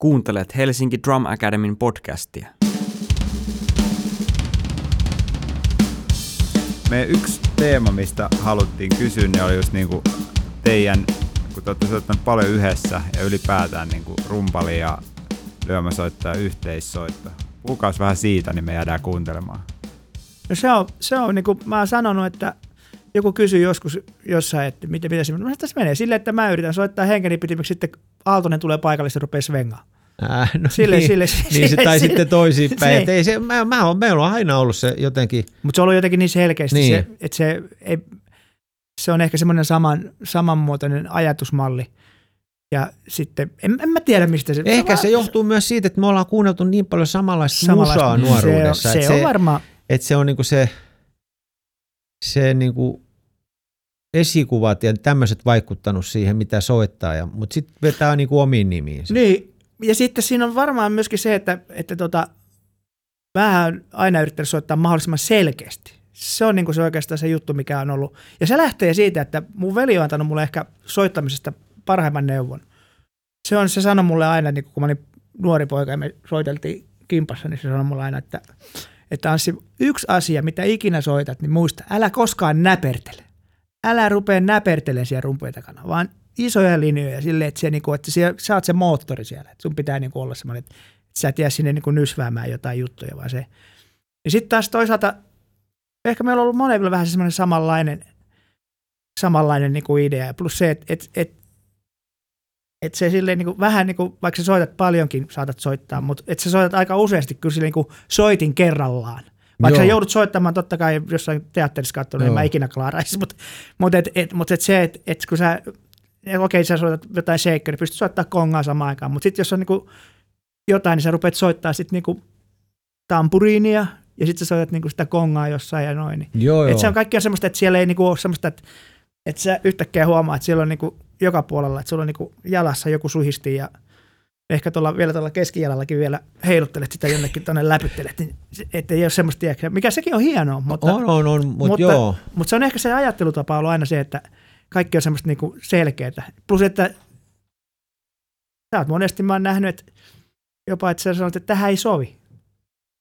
Kuuntelet Helsinki Drum Academyn podcastia. Meidän yksi teema, mistä haluttiin kysyä, niin oli just niinku teidän, kun te olette soittaneet paljon yhdessä ja ylipäätään niinku rumpali ja lyömäsoittaja yhteissoitto. Puhukaas vähän siitä, niin me jäädään kuuntelemaan. No se on, se on niin kuin mä oon sanonut, että joku kysyy joskus jossain, että miten pitäisi, no tässä menee silleen, että mä yritän soittaa henkeni pitimiksi, sitten Aaltonen tulee paikalle, ja rupeaa svengaa. Äh, no Sille- niin, sille- niin se, tai sille- sitten toisinpäin. se- ei se, mä, mä on, meillä on aina ollut se jotenkin, Mutta se on ollut jotenkin niin selkeästi, Niin. Se, että se, ei, se on ehkä semmoinen saman, samanmuotoinen ajatusmalli. Ja sitten, en, en mä tiedä mistä se... ehkä se vaan- johtuu myös siitä, että me ollaan kuunneltu niin paljon samanlaista, samanlaista- musaa nuoruudessa. Se on, että se on varmaan, että se on niinku se, se niinku esikuvat ja tämmöiset vaikuttanut siihen, mitä soittaa, ja, mutta sitten vetää niinku omiin nimiin. Niin, ja sitten siinä on varmaan myöskin se, että, että tota, oon aina yrittänyt soittaa mahdollisimman selkeästi. Se on niin se oikeastaan se juttu, mikä on ollut. Ja se lähtee siitä, että mun veli on antanut mulle ehkä soittamisesta parhaimman neuvon. Se on, se sanoi mulle aina, niin kun mä olin nuori poika ja me soiteltiin kimpassa, niin se sanoi mulle aina, että, että Anssi, yksi asia, mitä ikinä soitat, niin muista, älä koskaan näpertele. Älä rupea näpertelemään siellä rumpujen takana, vaan isoja linjoja silleen, että, se, niinku, että siellä, sä oot se moottori siellä. Että sun pitää niinku olla semmoinen, että sä et jää sinne niinku nysväämään jotain juttuja, vaan se. Ja sitten taas toisaalta, ehkä meillä on ollut molemmilla vähän semmoinen samanlainen, samanlainen niinku idea. Plus se, että et, et, et se silleen niinku, vähän niin kuin, vaikka sä soitat paljonkin, saatat soittaa, mutta että sä soitat aika useasti kyllä silleen niinku soitin kerrallaan. Vaikka Joo. sä joudut soittamaan totta kai jossain teatterissa katsonut, Joo. mä ikinä klaaraisi, mutta mut et, et, mut et se, että et kun sä, et okei sä soitat jotain shakeria, niin pystyt soittamaan kongaa samaan aikaan, mutta sitten jos on niinku jotain, niin sä rupeat soittaa sitten niinku tampuriinia, ja sitten sä soitat niinku sitä kongaa jossain ja noin. Niin. Joo, joo. Et se on kaikkia semmoista, että siellä ei niinku ole semmoista, että, että sä yhtäkkiä huomaa, että siellä on niinku joka puolella, että sulla on niinku jalassa joku suhisti ja ehkä tuolla, vielä tuolla keskijalallakin vielä heiluttelet sitä jonnekin tuonne läpyttelet, niin että ei ole semmoista, tiedätkö, mikä sekin on hienoa, mutta, on, on, on, mutta, mutta, joo. mutta se on ehkä se ajattelutapa ollut aina se, että kaikki on semmoista niinku selkeää. Plus, että sä oot monesti, mä oon nähnyt, että jopa, että sä sanot, että tähän ei sovi.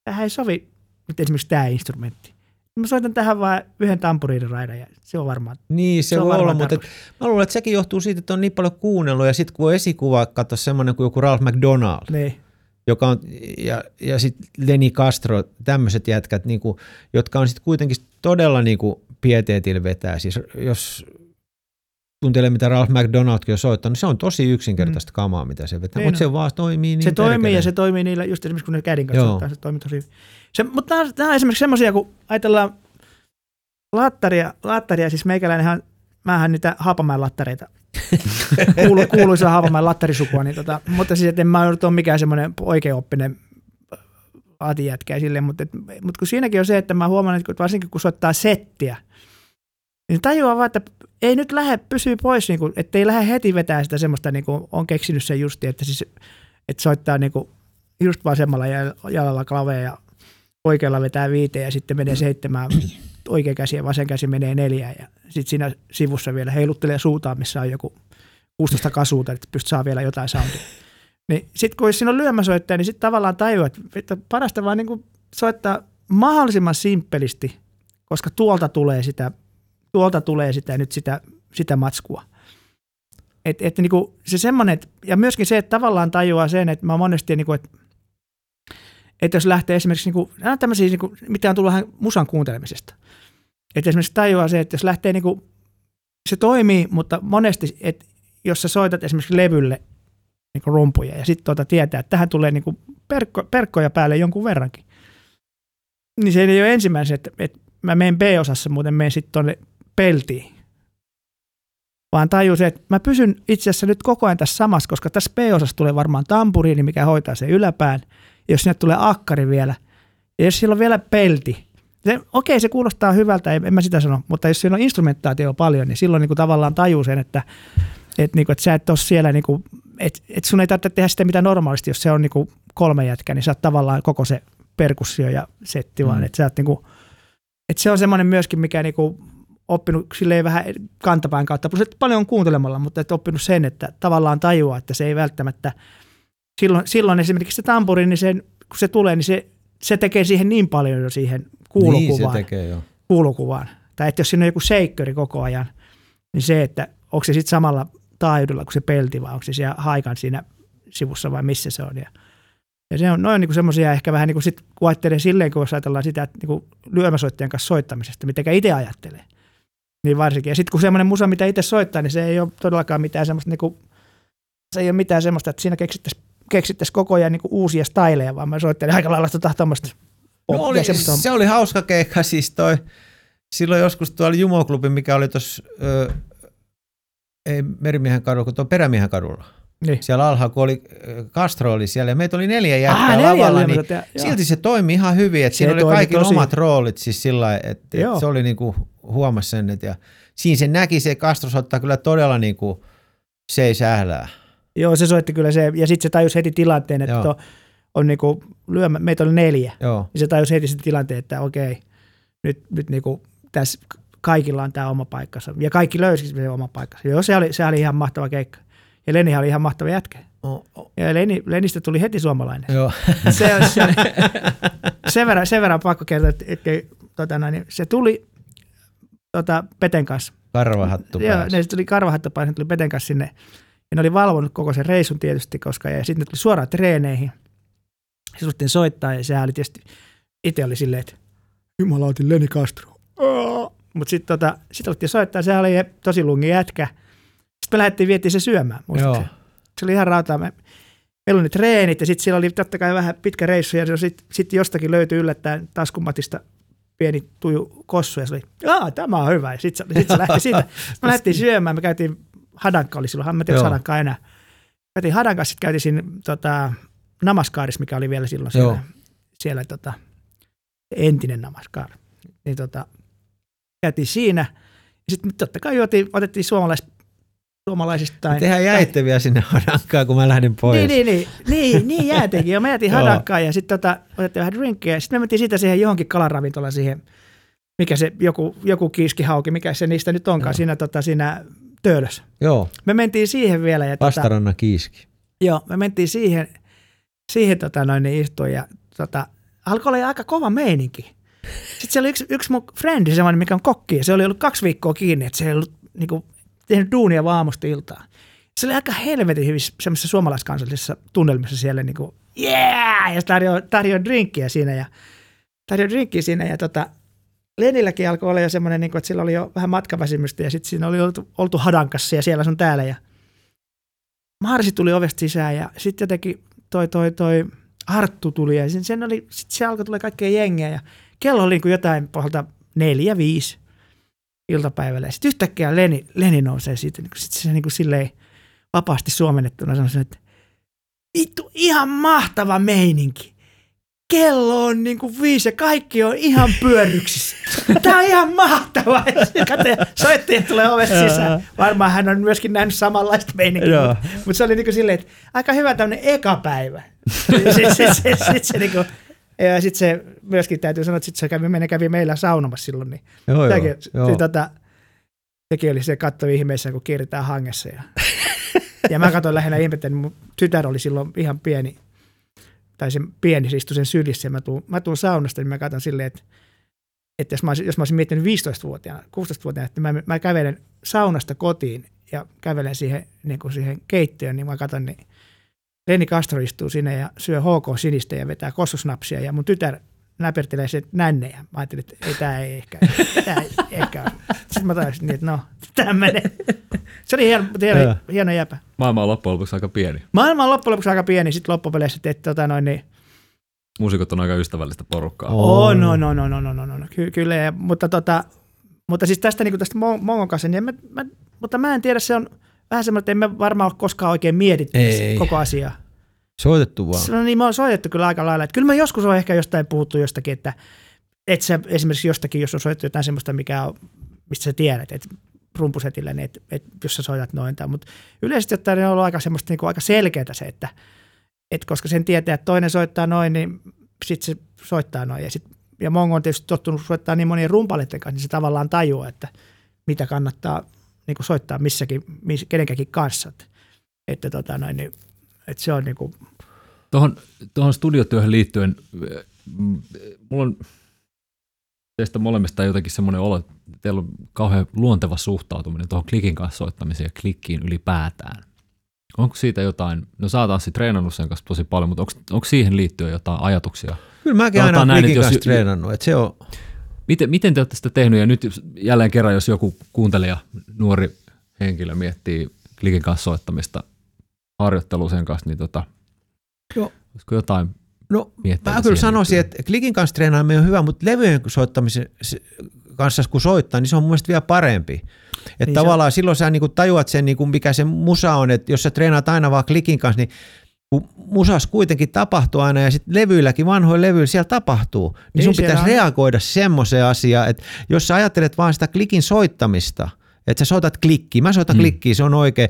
Tähän ei sovi nyt esimerkiksi tämä instrumentti. Mä soitan tähän vain yhden tampuriiriraidan ja se on varmaan. Niin, se, Se on voi olla, mutta et, mä luulen, että sekin johtuu siitä, että on niin paljon kuunnellut, ja sitten kun on esikuva, katso semmoinen kuin joku Ralph McDonald, Niin. joka on, ja, ja sitten Lenny Castro, tämmöiset jätkät, niin kuin, jotka on sitten kuitenkin todella niin kuin pieteetillä vetää. Siis jos tuntelee, mitä Ralph McDonaldkin on soittanut, niin se on tosi yksinkertaista kamaa, mitä se vetää, Niin mutta on. se vaan toimii niin se toimii ja se toimii niillä, just esimerkiksi kun ne kädin kanssa Joo. soittaa, se toimii tosi hyvin. Se, mutta nämä, nämä on esimerkiksi semmoisia, kun ajatellaan lattaria, lattaria siis meikäläinenhän, mähän niitä Haapamäen lattareita, kuulu, kuuluisa Haapamäen lattarisukua, niin tota, mutta siis et en mä ole mikään semmoinen oikeaoppinen aatijätkä ja silleen, mutta, et, mutta kun siinäkin on se, että mä huomaan, että varsinkin kun soittaa settiä, niin tajuaa vaan, että ei nyt lähde, pysyy pois, niin kuin, että ei lähde heti vetää sitä semmoista, niin kuin on keksinyt sen justi, että, siis, että soittaa niin kuin just vasemmalla jal- jalalla klavea ja oikealla vetää viiteen ja sitten menee seitsemään, oikea käsi ja vasen käsi menee neljään ja sitten siinä sivussa vielä heiluttelee suutaan, missä on joku 16 kasuuta, että pystyt saa vielä jotain soundia. Niin sitten kun siinä on lyömäsoittaja, niin sitten tavallaan tajuaa, että parasta vaan niin kuin soittaa mahdollisimman simppelisti, koska tuolta tulee sitä, tuolta tulee sitä nyt sitä, sitä matskua. Et, et niinku se semmoinen, et- ja myöskin se, että tavallaan tajuaa sen, että mä monesti, niinku, että että jos lähtee esimerkiksi, niinku, nämä on tämmöisiä, niinku, mitä on tullut vähän musan kuuntelemisesta. Että esimerkiksi tajuaa se, että jos lähtee, niinku, se toimii, mutta monesti, että jos sä soitat esimerkiksi levylle niinku rumpuja ja sitten tuota tietää, että tähän tulee niinku perkko, perkkoja päälle jonkun verrankin, niin se ei ole ensimmäisen, että, että mä menen B-osassa, muuten menen sitten tuonne peltiin. Vaan tajusin, että mä pysyn itse asiassa nyt koko ajan tässä samassa, koska tässä B-osassa tulee varmaan tampuriini, mikä hoitaa sen yläpään. Ja jos sinne tulee akkari vielä, ja jos siellä on vielä pelti, se, okei, se kuulostaa hyvältä, en, en mä sitä sano, mutta jos siellä on instrumentaatio paljon, niin silloin niin kuin tavallaan tajuu sen, että, että, niin kuin, että sä et ole siellä, niin kuin, että, että sun ei tarvitse tehdä sitä mitä normaalisti, jos se on niin kuin kolme jätkää, niin sä oot tavallaan koko se perkussio ja setti, vaan Mm. että sä oot niin kuin, että se on semmoinen myöskin, mikä niin kuin oppinut silleen vähän kantapään kautta, plus että paljon kuuntelemalla, mutta että oppinut sen, että tavallaan tajuaa, että se ei välttämättä silloin, silloin esimerkiksi se tampuri, niin sen, kun se tulee, niin se, se tekee siihen niin paljon jo siihen kuulokuvaan. Niin se tekee, joo. kuulokuvaan. Tai että jos siinä on joku seikköri koko ajan, niin se, että onko se sitten samalla taajuudella kuin se pelti vai onko se siellä haikan siinä sivussa vai missä se on. Ja, ja se on noin niin semmoisia ehkä vähän niin kuin sit, kun ajattelee silleen, kun jos ajatellaan sitä, että niin lyömäsoittajan kanssa soittamisesta, mitä itse ajattelee. Niin varsinkin. Ja sitten kun semmoinen musa, mitä itse soittaa, niin se ei ole todellakaan mitään semmoista, niin kuin, se ei ole mitään semmoista, että siinä keksittäisiin keksittäisi koko ajan niin uusia styleja, vaan mä soittelen aika lailla tota No oli, se oli hauska keikka siis toi, silloin joskus tuolla Jumoklubi, mikä oli tuossa, ei Merimiehen kadulla, kun tuo Perämiehen kadulla. Niin. Siellä alhaalla, kun oli Castro oli siellä ja meitä oli neljä jätkää Ah, neljä lavalla, niin lyömäsoittajaa, joo. silti se toimi ihan hyvin, että Se siinä oli kaikilla tosi- omat roolit siis sillä lailla, että, että se oli niinku huomasi sen, että ja siinä se näki, se Castro soittaa kyllä todella niinku seis ählää. Joo, se soitti kyllä se, ja sitten se tajusi heti tilanteen, että to, on niinku, lyömä, meitä oli neljä, Joo, niin se tajusi heti sen tilanteen, että okei, nyt, nyt niinku, tässä kaikilla on tämä oma paikkansa. Ja kaikki löysi sen oma paikkansa. Joo, se oli, se oli ihan mahtava keikka. Ja Lenihan oli ihan mahtava jätkä. o, o, Ja Leni, Lenistä tuli heti suomalainen. joo. Se, on- se, sen, verran, sen verran pakko kertoa, että, että tota, niin se tuli tota, Peten kanssa. karvahattu Joo, ne tuli karvahattapaiset, tuli Peten kanssa sinne. Ja ne oli valvonut koko sen reisun tietysti, koska ja sitten ne tuli suoraan treeneihin. Se suhteen soittaa ja sehän oli tietysti, itse oli silleen, että Jumala otin Leni Castro. Mutta sitten tota, sit alettiin soittaa, se oli tosi lungi jätkä. Sitten me lähdettiin vietiin se syömään. Se oli ihan rautaa. Me, meillä oli ne treenit ja sitten siellä oli totta kai vähän pitkä reissu ja sitten sit jostakin löytyi yllättäen taskumatista pieni tuju kossu ja se oli, Aa, tämä on hyvä. Ja sitten sit se lähti siitä. Me lähdettiin syömään, me käytiin, Hadankka oli silloin, mä en tiedä, Joo. onko Hadankka enää. Käytiin Hadanka, sitten käytiin siinä tota, Namaskaarissa, mikä oli vielä silloin siellä, Joo. siellä tota, entinen Namaskar. Niin tota, käytiin siinä. Ja sitten totta kai juotiin, otettiin suomalais, suomalaisista tai... Tehän jäitte vielä sinne Hadankaan, kun mä lähdin pois. Niin, niin, niin, niin, niin jäätiinkin. Jo, me jäätiin Joo. Hadankkaan ja sitten tota, otettiin vähän drinkkiä. Sitten me mentiin siitä siihen johonkin kalaravintolaan siihen, mikä se joku, joku kiiskihauki, mikä se niistä nyt onkaan, Joo. siinä, tota, siinä töölössä. Joo, Me mentiin siihen vielä. Ja tota, vastaranna kiiski. Joo, me mentiin siihen, siihen tota noin, niin istuin ja tota, alkoi olla aika kova meininki. Sitten siellä oli yksi, yksi mun frendi, semmoinen, mikä on kokki, ja se oli ollut kaksi viikkoa kiinni, että se ei ollut niin kuin, tehnyt duunia vaan aamusta iltaan. Se oli aika helvetin hyvissä semmoisessa suomalaiskansallisessa tunnelmissa siellä, niin kuin, yeah! ja se tarjoaa tarjoa drinkkiä siinä, ja tarjoaa drinkkiä siinä, ja tota, Lenilläkin alkoi olla jo semmoinen, niin kuin, että sillä oli jo vähän matkaväsymystä, ja sitten siinä oli oltu, oltu hadankassa ja siellä sun täällä, ja Marsi tuli ovesta sisään ja sitten jotenkin toi, toi, toi Arttu tuli ja sen, sen oli, sit se alkoi tulla kaikkea jengiä ja kello oli niin kuin jotain puolta neljä, viisi iltapäivällä. Ja sitten yhtäkkiä Leni, Leni nousee siitä, niin sitten se niin kuin silleen vapaasti suomennettuna sanoi, että vittu ihan mahtava meininki. Kello on niin kuin viisi ja kaikki on ihan pyörryksissä. Tämä on ihan mahtavaa. Kate- Soittaja tulee ovesta sisään. Varmaan hän on myöskin nähnyt samanlaista meininkiä. Mutta mut se oli niinku silleen, että aika hyvä tämmöinen eka päivä. Sitten sit, sit, sit, sit se niinku, ja sitten se myöskin täytyy sanoa, että sit se kävi, kävi meillä saunomassa silloin. Niin Joo, sekin, joo. Se, tota, sekin oli se katto ihmeessä, kun kierretään hangessa. Ja, ja mä katsoin lähinnä ihmettä, niin mun tytär oli silloin ihan pieni, tai se pieni, se istui sen sylissä, ja mä tuun, mä tuun saunasta, niin mä katson silleen, että, että jos, mä olisin, jos mä olisin miettinyt 15-vuotiaana, 16-vuotiaana, että mä, mä kävelen saunasta kotiin ja kävelen siihen, niin kuin siihen keittiöön, niin mä katson, niin Leni Castro istuu sinne ja syö HK sinistä ja vetää kossusnapsia, ja mun tytär näpertelee se nännejä. Mä ajattelin, että ei, tämä ei ehkä, tämä ei ehkä Sitten mä taisin niin, että no, tämmöinen. Se oli hieno, hieno, hieno jäpä. Maailma on loppujen lopuksi aika pieni. Maailma on loppujen lopuksi aika pieni, sitten loppupeleissä teet tota noin, niin, Muusikot on aika ystävällistä porukkaa. Oh, no, no, no, no, no, no, no. Ky- kyllä, ja, mutta, tota, mutta siis tästä, niin tästä Mongon kanssa, niin mä, mä, mutta mä en tiedä, se on vähän semmoinen, että emme varmaan ole koskaan oikein mietitty koko asiaa. Soitettu vaan. On niin, me on soitettu kyllä aika lailla. Että kyllä mä joskus on ehkä jostain puhuttu jostakin, että, että sä esimerkiksi jostakin, jos on soitettu jotain semmoista, mikä on, mistä sä tiedät, että rumpusetillä, niin että, että jos sä soitat noin. Mutta yleisesti ottaen on ollut aika semmoista niin kuin aika selkeää se, että, että koska sen tietää, että toinen soittaa noin, niin sitten se soittaa noin. Ja, sit, ja Mongo on tietysti tottunut soittaa niin monien rumpaleiden kanssa, niin se tavallaan tajuaa, että mitä kannattaa niin kuin soittaa missäkin, miss, kenenkäkin kanssa. Että, että, tota noin, niin, että se on niin kuin, Tuohon, tuohon studiotyöhön liittyen, mm, mulla on teistä molemmista jotenkin semmoinen olo, että teillä on kauhean luonteva suhtautuminen tuohon klikin kanssa soittamiseen ja klikkiin ylipäätään. Onko siitä jotain, no sä oot Anssi treenannut sen kanssa tosi paljon, mutta onko, onko siihen liittyen jotain ajatuksia? Kyllä mäkin Sanotaan aina näin, klikin jos- kanssa treenannut, että se on, Miten, miten te olette sitä tehnyt ja nyt jälleen kerran, jos joku kuuntelija, nuori henkilö miettii klikin kanssa soittamista harjoittelua sen kanssa, niin tota, Joo. olisiko jotain No mä kyllä sanoisin, liittyen? että klikin kanssa treenaaminen on hyvä, mutta levyjen soittamisen kanssa kun soittaa, niin se on mun mielestä vielä parempi. Että Niin niin se on. tavallaan silloin sä niinku tajuat sen, niinku mikä se musa on, että jos sä treenaat aina vaan klikin kanssa, niin kun musas kuitenkin tapahtuu aina ja sitten levyilläkin, vanhoilla levyillä siellä tapahtuu, niin, Niin, sun pitäisi on- reagoida semmoiseen asiaan, että jos sä ajattelet vaan sitä klikin soittamista, että sä soitat klikkiä, mä soitan Mm. klikkiä, se on oikein.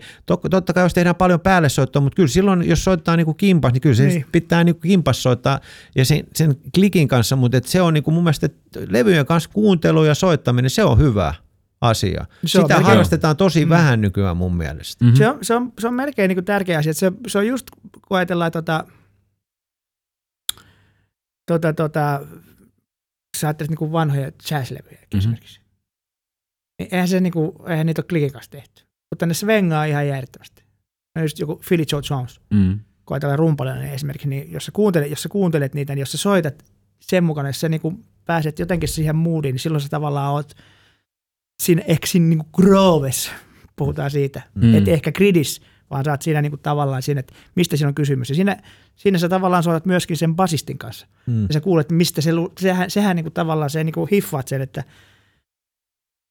Totta kai jos tehdään paljon päälle soittoa, mutta kyllä silloin, jos soittaa niinku kimpas, niin kyllä se Niin. niin. pitää niinku kimpas soittaa ja sen, sen klikin kanssa, mutta et se on niinku mun mielestä levyjen kanssa kuuntelu ja soittaminen, se on hyvä asia. Se on Sitä melkein- harrastetaan tosi Mm. vähän nykyään mun mielestä. Mhm. Se on, se on, se on melkein niin kuin tärkeä asia. että Se, se on just, kun ajatellaan tota, tota, tota, sä ajattelet niin kuin vanhoja jazzlevyjä Mhm. esimerkiksi. Niin eihän, se, niin kuin, eihän niitä ole klikin kanssa tehty. Mutta ne svengaa ihan järjettömästi. No just joku Philly Joe Jones, Mm. kun ajatellaan rumpalina esimerkiksi, niin jos sä, kuuntelet, jos sä kuuntelet niitä, niin jos sä soitat sen mukana, jos sä niin kuin pääset jotenkin siihen moodiin, niin silloin sä tavallaan oot siinä eksin niin kuin grooves, puhutaan siitä. Mm. Et ehkä gridis, vaan sä oot siinä niin kuin tavallaan siinä, että mistä siinä on kysymys. Ja siinä, siinä sä tavallaan soitat myöskin sen basistin kanssa. Mm. Ja sä kuulet, mistä se, sehän, sehän niin kuin tavallaan se niin kuin hiffaat sen, että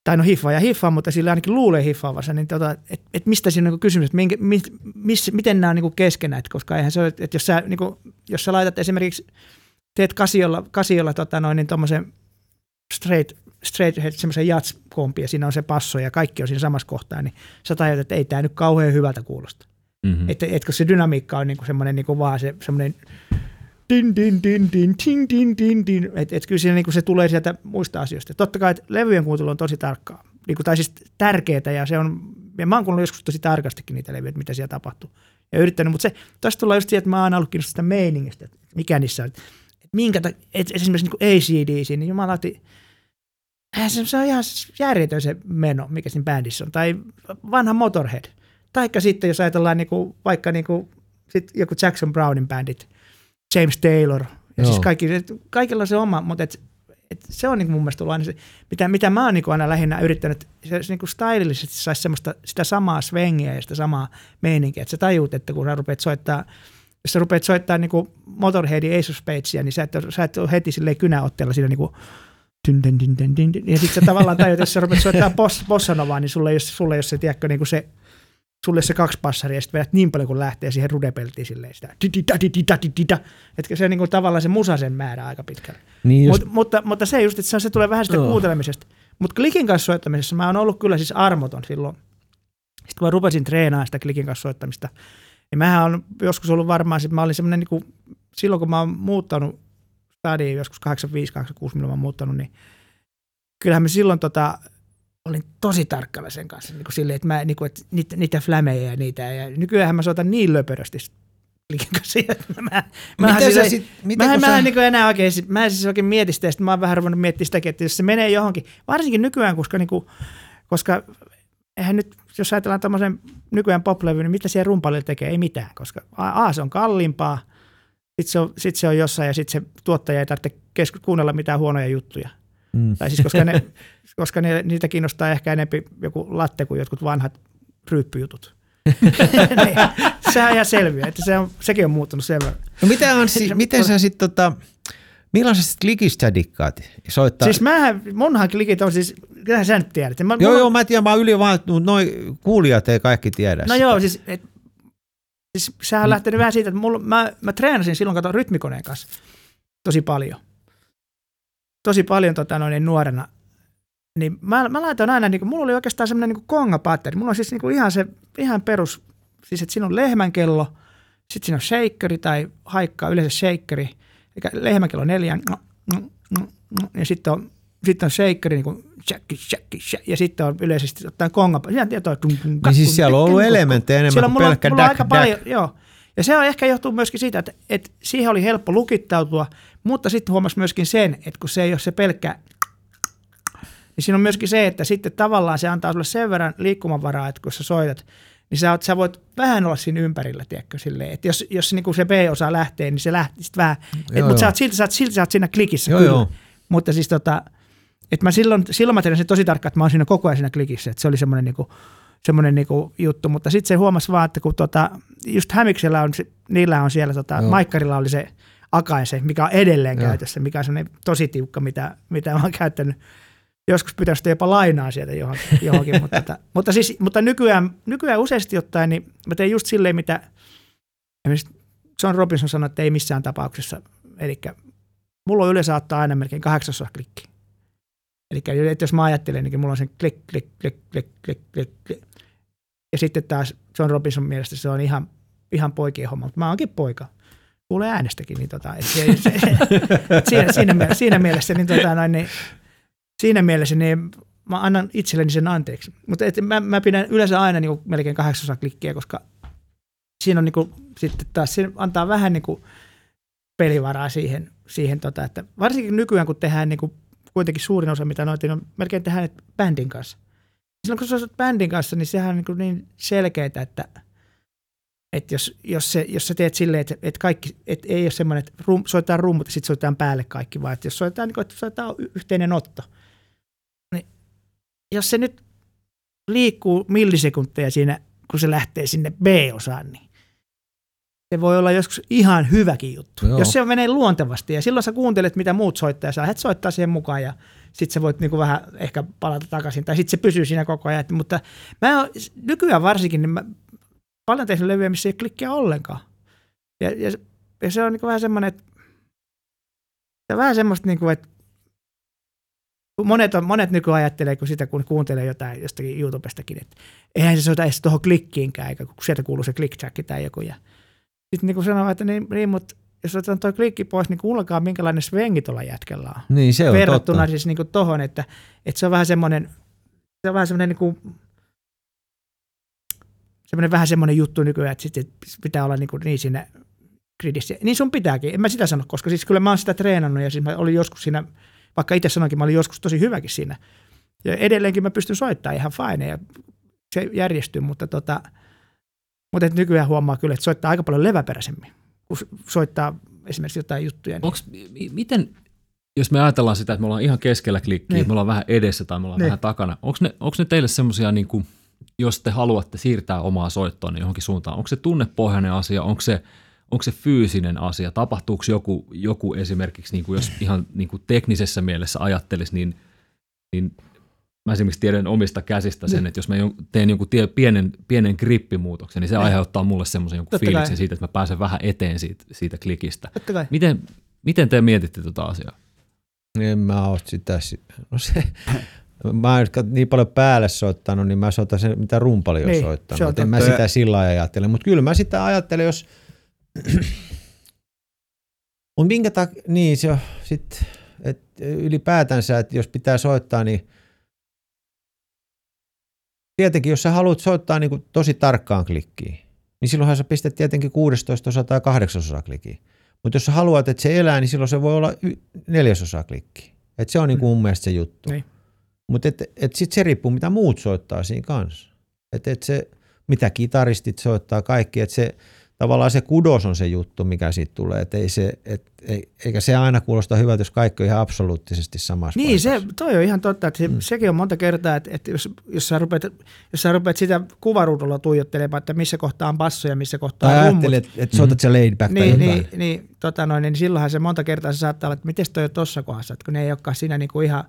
tai no hiffaa ja hiffaa, mutta sillä ainakin luulee hiffaavansa, niin tota, että et mistä siinä on niin kysymys, että minkä, mi, miss, miten nämä on niin keskenään, et koska eihän se ole, että jos sä, niin kuin, jos sä laitat esimerkiksi, teet kasiolla, kasiolla tota noin, niin tommosen straight, straight head, semmoisen jats-kompi, ja siinä on se passo ja kaikki on siinä samassa kohtaa, niin sä tajut, että ei tämä nyt kauhean hyvältä kuulosta. Mm-hmm. Että et, kun se dynamiikka on niinku semmoinen niinku vaan se semmoinen din din din din din din din din. Että et kyllä siinä niinku se tulee sieltä muista asioista. Totta kai että levyjen kuuntelu on tosi tarkkaa. Niinku, tai siis tärkeää ja se on, ja mä oon joskus tosi tarkastikin niitä levyjä, mitä siellä tapahtuu. Ja yrittänyt, mutta se, tästä tulee just siihen, että mä oon ollut kiinnostunut sitä meiningistä, että mikä niissä on. Että minkä, ta- et esimerkiksi niin kuin ACDC, niin eihän se, se on ihan järjetön se meno, mikä siinä bändissä on. Tai vanha Motorhead. Taikka sitten, jos ajatellaan niinku, vaikka niinku, sit joku Jackson Brownin bändit, James Taylor, ja Joo. siis kaikki, kaikilla se oma, mutta et, et se on niinku mun mielestä ollut aina se, mitä, mitä mä oon niinku aina lähinnä yrittänyt, se, se niinku stylillisesti saisi semmoista, sitä samaa svengiä ja sitä samaa meininkiä, että sä tajuut, että kun sä rupeat soittaa, jos sä rupeat soittaa niinku Motorheadin Ace of Spadea, niin sä et, sä et ole heti silleen kynäotteella siinä niinku, dyn, dyn, dyn, dyn, dyn, dyn. ja sitten sä tavallaan tajut, jos sä rupeat soittaa boss, bossanovaa, niin sulle ei ole, sulle ole se, tiedätkö, niinku se, sulle se kaksi passaria ja sitten vedät niin paljon kuin lähtee siihen rudepeltiin silleen sitä. Että se on niin kuin tavallaan se musasen määrä aika pitkälle. Niin just, Mut, mutta, mutta se just, että se, se tulee vähän sitä Joo. kuuntelemisesta. Mutta klikin kanssa soittamisessa mä oon ollut kyllä siis armoton silloin. Sitten kun mä rupesin treenaamaan sitä klikin kanssa soittamista, niin mähän on joskus ollut varmaan, että mä olin semmoinen, niin kuin, silloin kun mä oon muuttanut stadiin joskus 85-86, milloin mä oon muuttanut, niin kyllähän mä silloin tota, olin tosi tarkkana sen kanssa, niin kuin silleen, että, mä, niin kuin, että niitä, niitä flämejä ja niitä, ja nykyään mä soitan niin löpörösti klikin kanssa, että mä, mä, miten sä sit, miten Mä, en- kun mä sä, en niin enää oikein, mä en siis oikein mieti sitä, ja sit mä oon vähän ruvennut miettimään sitäkin, että jos se menee johonkin, varsinkin nykyään, koska, niin kuin, koska eihän nyt, jos ajatellaan tämmöisen nykyään poplevy, niin mitä siellä rumpalilla tekee? Ei mitään, koska A, A se on kalliimpaa, sitten se, on, sit se on jossain ja sitten se tuottaja ei tarvitse kesku, kuunnella mitään huonoja juttuja. Mm. Tai siis koska, ne, koska ne, niitä kiinnostaa ehkä enemmän joku latte kuin jotkut vanhat ryyppyjutut. niin, sehän on ihan selviä, että se on, sekin on muuttunut sen verran. no miten, Anssi, miten sä sitten tota, millaisesta klikistä dikkaat soittaa? Siis mähän, munhan klikit on siis, kyllähän sä nyt tiedät. Mä, joo, mulla- joo, mä tiedän, mä oon yli vaan, mutta noi kuulijat ei kaikki tiedä No sitä. joo, siis, et, siis sehän on lähtenyt vähän siitä, että mulla, mä, mä treenasin silloin kato rytmikoneen kanssa tosi paljon. Tosi paljon tota, noin, nuorena. Niin mä, mä laitoin aina, niin kuin, mulla oli oikeastaan semmoinen niin konga-patteri. Mulla on siis niin kuin ihan se ihan perus, siis että siinä on lehmänkello, sitten siinä on shakeri tai haikka, yleensä shakeri. Eli lehmänkello neljän, ja sitten on, sitten on shakeri, niin kuin shakki, shakki, shakki, ja sitten on yleisesti ottaen konga. Siinä tietoa, Niin siis siellä on ollut elementtejä enemmän kuin pelkkä mulla aika dack. paljon, joo. Ja se on ehkä johtuu myöskin siitä, että, että siihen oli helppo lukittautua, mutta sitten huomasi myöskin sen, että kun se ei ole se pelkkä niin siinä on myöskin se, että sitten tavallaan se antaa sulle sen verran liikkumavaraa, että kun sä soitat, niin sä, oot, sä voit vähän olla siinä ympärillä, tiedätkö, silleen, että jos, jos niin se B-osa lähtee, niin se lähtee sitten vähän, et, mutta sä oot, silti, sä, oot, silti sä oot siinä klikissä Joo, kyllä. joo. Mutta siis tota, että mä silloin, silloin mä tiedän sen tosi tarkkaan, että mä oon siinä koko ajan siinä klikissä, että se oli semmoinen niinku, semmoinen niinku juttu, mutta sitten se huomasi vaan, että kun tota, just Hämiksellä on, niillä on siellä, tota, Joo. Maikkarilla oli se Akaise, mikä on edelleen Joo. käytössä, mikä on semmoinen tosi tiukka, mitä, mitä mä oon käyttänyt. Joskus pitäisi jopa lainaa sieltä johonkin, johonkin mutta, tota, mutta, siis, mutta nykyään, nykyään useasti ottaen, niin mä teen just silleen, mitä John Robinson sanoi, että ei missään tapauksessa. Eli mulla on yleensä ottaa aina melkein kahdeksasosa klikki. Eli että jos mä ajattelen, niin mulla on sen klik, klik, klik, klik, klik, klik, klik. Ja sitten taas John Robinson mielestä se on ihan, ihan poikien homma, mutta mä oonkin poika. Kuulee äänestäkin, niin, tota, et se, se, siinä, siinä, mielessä, siinä, mielessä, niin, tota, noin, niin, siinä mielessä niin mä annan itselleni sen anteeksi. Mutta mä, mä pidän yleensä aina niin melkein kahdeksasosa klikkiä, koska siinä on niin kuin, sitten taas se antaa vähän niin kuin pelivaraa siihen, siihen tota, että varsinkin nykyään kun tehdään niin kuin kuitenkin suurin osa, mitä noita on, melkein tehdään bändin kanssa. Silloin kun sä oot bändin kanssa, niin sehän on niin, niin selkeää, että, että jos, jos, se, jos sä teet silleen, että, että kaikki, että ei ole semmoinen, että rum, soitetaan rummut ja sitten soitetaan päälle kaikki, vaan että jos soitetaan, niin kuin, että soitetaan yhteinen otto, niin jos se nyt liikkuu millisekunteja siinä, kun se lähtee sinne B-osaan, niin se voi olla joskus ihan hyväkin juttu. Joo. Jos se menee luontevasti ja silloin sä kuuntelet, mitä muut soittaa, ja sä lähdet soittaa siihen mukaan ja sitten sä voit niinku vähän ehkä palata takaisin, tai sitten se pysyy siinä koko ajan. Mutta mä oon- nykyään varsinkin, niin mä paljon tehnyt levyjä, missä ei klikkiä ollenkaan. Ja, ja, ja se on niinku vähän semmoinen, että se vähän semmoista, niinku, että monet, on, monet nykyään ajattelee, kun sitä kun kuuntelee jotain jostakin YouTubestakin, että eihän se soita edes tuohon klikkiinkään, eikä kun sieltä kuuluu se click tai joku. Ja sitten niin kuin sanoo, että niin, niin mutta jos otetaan tuo klikki pois, niin kuullakaan minkälainen svengi tuolla jätkellä on. Niin se on Verrattuna totta. siis niin kuin tohon, että, että se on vähän semmoinen, se on vähän semmoinen niin kuin, semmoinen vähän semmoinen juttu nykyään, että sitten pitää olla niin, kuin niin siinä gridissä. Niin sun pitääkin, en mä sitä sano, koska siis kyllä mä oon sitä treenannut ja siis mä olin joskus siinä, vaikka itse sanoinkin, mä olin joskus tosi hyväkin siinä. Ja edelleenkin mä pystyn soittamaan ihan fine ja se järjestyy, mutta tota, mutta et nykyään huomaa kyllä, että soittaa aika paljon leväperäisemmin, kun soittaa esimerkiksi jotain juttuja. Niin. Onks, mi- miten, jos me ajatellaan sitä, että me ollaan ihan keskellä klikkiä, Niin. me ollaan vähän edessä tai me ollaan Niin. vähän takana, onko ne, onks ne teille semmoisia, niin kuin, jos te haluatte siirtää omaa soittoa niin johonkin suuntaan, onko se tunnepohjainen asia, onko se, onko se fyysinen asia, tapahtuuko joku, joku esimerkiksi, niin kuin jos ihan niin kuin teknisessä mielessä ajattelisi, niin, niin mä esimerkiksi tiedän omista käsistä sen, Niin. että jos mä teen jonkun tie, pienen, pienen grippimuutoksen, niin se Niin. aiheuttaa mulle semmoisen jonkun Totta kai. fiiliksen siitä, että mä pääsen vähän eteen siitä, siitä klikistä. Totta kai. Miten, miten te mietitte tuota asiaa? En mä oo sitä. si- No se, mä oon nyt niin paljon päälle soittanut, niin mä soitan sen, mitä rumpali on Niin, soittanut. se on en mä sitä sillä lailla ajattele. Mutta kyllä mä sitä ajattelen, jos... Mutta minkä takia, niin se on sit, et ylipäätänsä, että jos pitää soittaa, niin tietenkin jos sä haluat soittaa niin kuin tosi tarkkaan klikkiin, niin silloinhan sä pistät tietenkin 16 osa tai 8 osa klikkiin. Mutta jos sä haluat, että se elää, niin silloin se voi olla y- neljäsosa klikki. Et se on niinku mun mielestä se juttu. Niin. Mutta et, et sitten se riippuu, mitä muut soittaa siinä kanssa. Et, et se, mitä kitaristit soittaa, kaikki. Et se, tavallaan se kudos on se juttu, mikä siitä tulee. Et ei se, et, ei, eikä se aina kuulosta hyvältä, jos kaikki on ihan absoluuttisesti samassa Niin, se, toi on ihan totta, että se, mm. sekin on monta kertaa, että, että jos, jos, sä rupeat, jos sä rupeat sitä kuvaruudulla tuijottelemaan, että missä kohtaa on basso ja missä kohtaa Tai on rummut, että et soitat se laid back tai niin, jotain. niin, niin, tota noin, niin silloinhan se monta kertaa se saattaa olla, että miten toi on tuossa kohdassa, että kun ne ei olekaan siinä niin kuin ihan,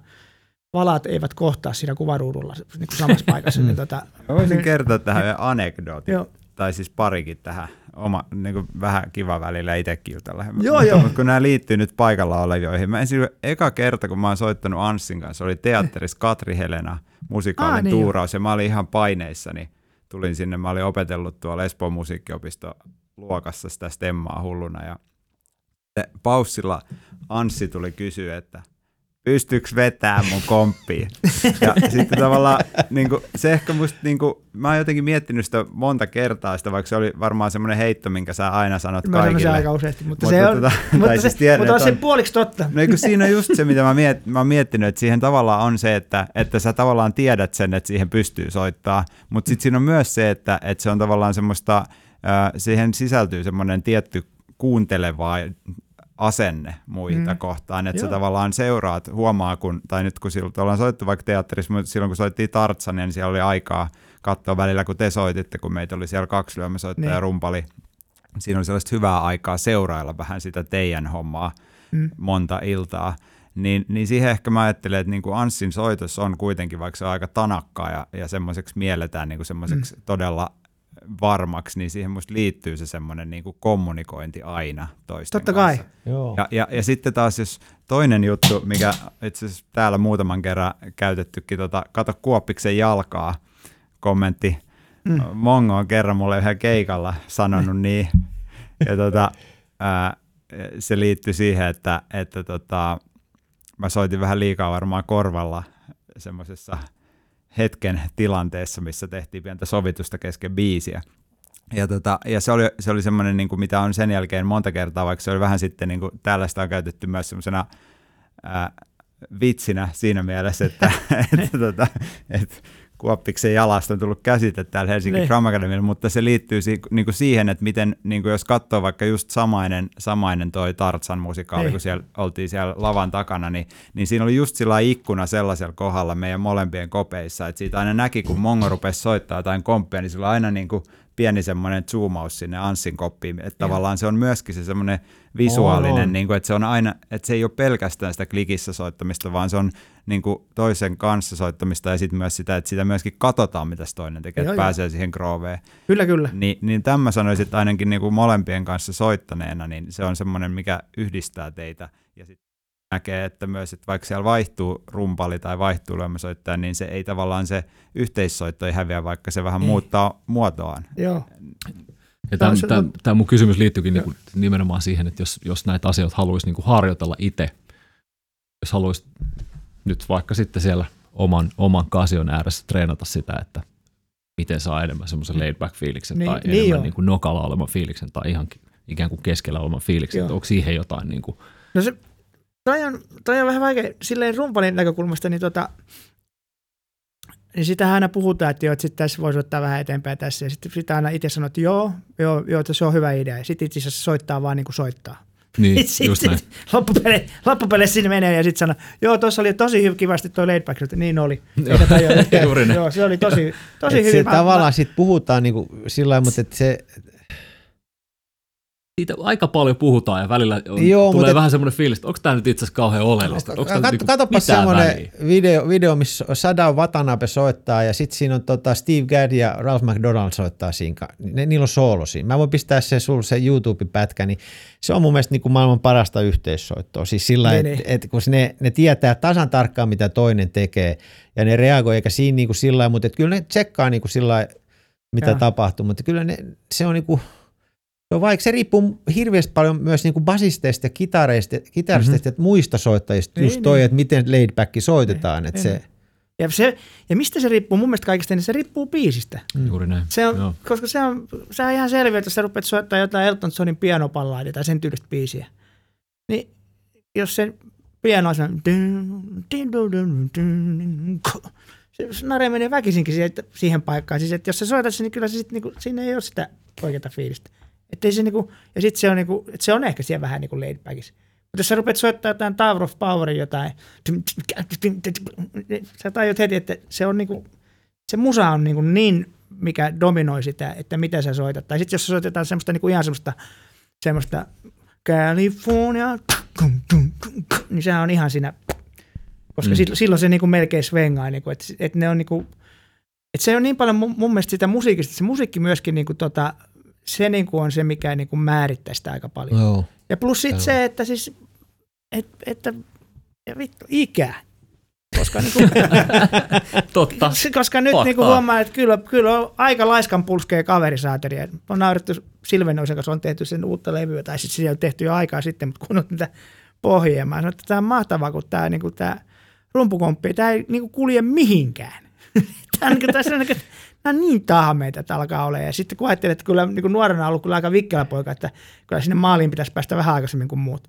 valat eivät kohtaa siinä kuvaruudulla niin kuin samassa paikassa. niin tota, voisin kertoa tähän yhden anekdootin. Tai siis parikin tähän. Oma, niin kuin vähän kiva välillä itsekin jutella. Joo, mutta, joo. Mutta kun nämä liittyy nyt paikalla olevijoihin. Mä ensin, eka kerta, kun mä oon soittanut Anssin kanssa, oli teatterissa Katri Helena musikaalin Aa, niin tuuraus. Ja mä olin ihan paineissa, niin tulin sinne. Mä olin opetellut tuolla Espoon musiikkiopisto luokassa sitä stemmaa hulluna. Ja paussilla Anssi tuli kysyä, että pystyykö vetää mun komppiin. Ja sitten tavallaan niin kuin, se ehkä musta, niin kuin, mä oon jotenkin miettinyt sitä monta kertaa sitä, vaikka se oli varmaan semmoinen heitto, minkä sä aina sanot Mä kaikille. aika useasti, mutta, Mutta se on, tota, mutta, se, siis tiedän, mutta on se puoliksi totta. No eikö siinä on just se, mitä mä, miet, mä oon miettinyt, että siihen tavallaan on se, että, että sä tavallaan tiedät sen, että siihen pystyy soittaa, mutta sitten siinä on myös se, että, että se on tavallaan semmoista, siihen sisältyy semmoinen tietty kuunteleva asenne muita Mm. kohtaan, että sä Joo. tavallaan seuraat, huomaa, kun, tai nyt kun silloin ollaan soittu vaikka teatterissa, mutta silloin kun soittiin Tartsania, niin siellä oli aikaa katsoa välillä, kun te soititte, kun meitä oli siellä kaksi lyömäsoittajaa ja Niin. rumpali. Siinä oli sellaista hyvää aikaa seurailla vähän sitä teidän hommaa Mm. monta iltaa. Niin, niin siihen ehkä mä ajattelen, että niin kuin Anssin soitos on kuitenkin, vaikka se on aika tanakkaa ja, ja semmoiseksi mielletään niin kuin semmoiseksi mm. todella varmaksi, niin siihen musta liittyy se semmoinen niin kuin kommunikointi aina toisten Totta kanssa. kai. Joo. Ja, ja, ja sitten taas jos toinen juttu, mikä itse asiassa täällä muutaman kerran käytettykin, tota, kato Kuoppiksen jalkaa, kommentti. Mm. Mongo on kerran mulle yhden keikalla sanonut niin. Ja tota, ää, se liittyi siihen, että, että tota, mä soitin vähän liikaa varmaan korvalla semmoisessa hetken tilanteessa, missä tehtiin pientä sovitusta kesken biisiä. Ja, tota, ja se oli, se oli semmoinen, niin kuin mitä on sen jälkeen monta kertaa, vaikka se oli vähän sitten, niin kuin, täällä sitä on käytetty myös semmoisena vitsinä siinä mielessä, että, että, tota, että Kuoppiksen jalasta on tullut käsite täällä Helsingin Niin. Drama Academylla, mutta se liittyy si, niin kuin siihen, että miten, niin kuin jos katsoo vaikka just samainen, samainen toi Tartsan musikaali, Niin. kun siellä oltiin siellä lavan takana, niin, niin siinä oli just sillä ikkuna sellaisella kohdalla meidän molempien kopeissa, että siitä aina näki, kun Mongo rupesi soittaa jotain komppia, niin sillä oli aina niin kuin pieni semmoinen zoomaus sinne Anssin koppiin, että tavallaan se on myöskin se semmoinen visuaalinen, On, on. niin kuin, että se on aina, että se ei ole pelkästään sitä klikissä soittamista, vaan se on niin kuin toisen kanssa soittamista ja sitten myös sitä, että sitä myöskin katsotaan, mitä se toinen tekee, Joo, että joo. pääsee siihen grooveen. Kyllä, kyllä. Niin, niin tämän mä sanoisin, että ainakin niin kuin molempien kanssa soittaneena, niin se on semmoinen, mikä yhdistää teitä. Ja sitten näkee, että myös, että vaikka siellä vaihtuu rumpali tai vaihtuu lyömäsoittaja, niin se ei tavallaan se yhteissoitto ei häviä, vaikka se vähän Ei. muuttaa muotoaan. Joo. Ja Tämä tämä, tämä mun kysymys liittyykin niinku nimenomaan siihen, että jos, jos näitä asioita haluaisi niinku harjoitella itse, jos haluaisi nyt vaikka sitten siellä oman, oman kasion ääressä treenata sitä, että miten saa enemmän semmoisen laid back fiiliksen Niin- tai niin enemmän niin kuin nokalla olevan fiiliksen tai ihan ikään kuin keskellä olevan fiiliksen, että onko siihen jotain niin kuin, No se, toi on, toi on vähän vaikea, silleen rumpalin näkökulmasta, niin tota, niin sitähän aina puhutaan, että joo, että sit tässä voisi ottaa vähän eteenpäin tässä, ja sitten sitä aina itse sanoo, että joo, joo, joo, että se on hyvä idea, ja sitten itse asiassa soittaa vaan niin kuin soittaa. Niin Sitten just näin. loppupele, loppupeleissä sinne menee ja sitten sanoo, joo, tuossa oli tosi kivasti toi laid back, niin oli. Joo, se oli tosi, tosi hyvin. tavallaan sit puhutaan niinku sillä lailla, mutta et se, Siitä aika paljon puhutaan ja välillä on, Joo, tulee mutta- vähän semmoinen fiilis, että onko tämä nyt itse asiassa kauhean oleellista. Onko tämä Kat, niinku katsopas mitään semmoinen väliä? video, video, missä Sadao Watanabe soittaa ja sitten siinä on tota Steve Gadd ja Ralph McDonald soittaa siinä. Ne, niillä on soolo siinä. Mä voin pistää sen sulle se YouTube-pätkä, niin se on mun mielestä niin kuin maailman parasta yhteissoittoa. Siis sillä Niin, että et, kun ne, ne tietää tasan tarkkaan, mitä toinen tekee ja ne reagoi, eikä siinä niin kuin sillä mutta et kyllä ne tsekkaa niin kuin sillä mitä Joo. tapahtuu, mutta kyllä ne, se on niin kuin, se on vaikka se riippuu hirveästi paljon myös niin kuin basisteista ja kitareista, kitaristeista mm-hmm. ja muista soittajista, Niin, just toi, niin. että miten laid back soitetaan, että niin. se, Ja, se, ja mistä se riippuu? Mun mielestä kaikista niin se riippuu biisistä. Juuri näin. Se on, Joo. koska se on, se on ihan selviä, että jos sä rupeat soittaa jotain Elton Johnin pianopallaadia tai sen tyylistä biisiä, niin jos se piano on se, se nare menee väkisinkin siihen, siihen paikkaan. Siis, että jos sä soitat sen, niin kyllä se sit, niinku, siinä ei ole sitä oikeaa fiilistä. Että se, niinku, ja sitten se on, niinku, että se on ehkä siellä vähän niin kuin laid backissa. Mutta jos sä rupeat soittaa jotain Tower of Powerin jotain, sä tajut heti, että se on niinku, se musa on niinku niin, mikä dominoi sitä, että mitä sä soitat. Tai sitten jos sä soitetaan semmoista niinku ihan semmoista, semmoista California, niin sehän on ihan siinä, koska Mm. silloin se niinku melkein svengaa, niinku, että, että ne on niinku, että se on niin paljon mun, mun mielestä sitä musiikista, se musiikki myöskin niinku tota, se niinku on se, mikä niinku määrittää sitä aika paljon. joo. Ja plus sitten se, että siis, et, että ja vittu, ikä. Koska, niinku, Totta. koska nyt Faktaa. niinku huomaa, että kyllä, kyllä on aika laiskan pulskea kaverisaateria. On naurettu Silvenoisen kanssa, on tehty sen uutta levyä, tai sitten siellä on tehty jo aikaa sitten, mutta kun on niitä pohjia. Mä sanoin, että tämä on mahtavaa, kun tämä, niin kuin, tämä rumpukomppi, tämä ei niin kuin, kulje mihinkään. tämä, on, niin kuin, tässä on, niin kuin, nämä on niin tahmeita, että alkaa olla. Ja sitten kun ajattelin, että kyllä niin kuin nuorena ollut kyllä aika vikkelä poika, että kyllä sinne maaliin pitäisi päästä vähän aikaisemmin kuin muut.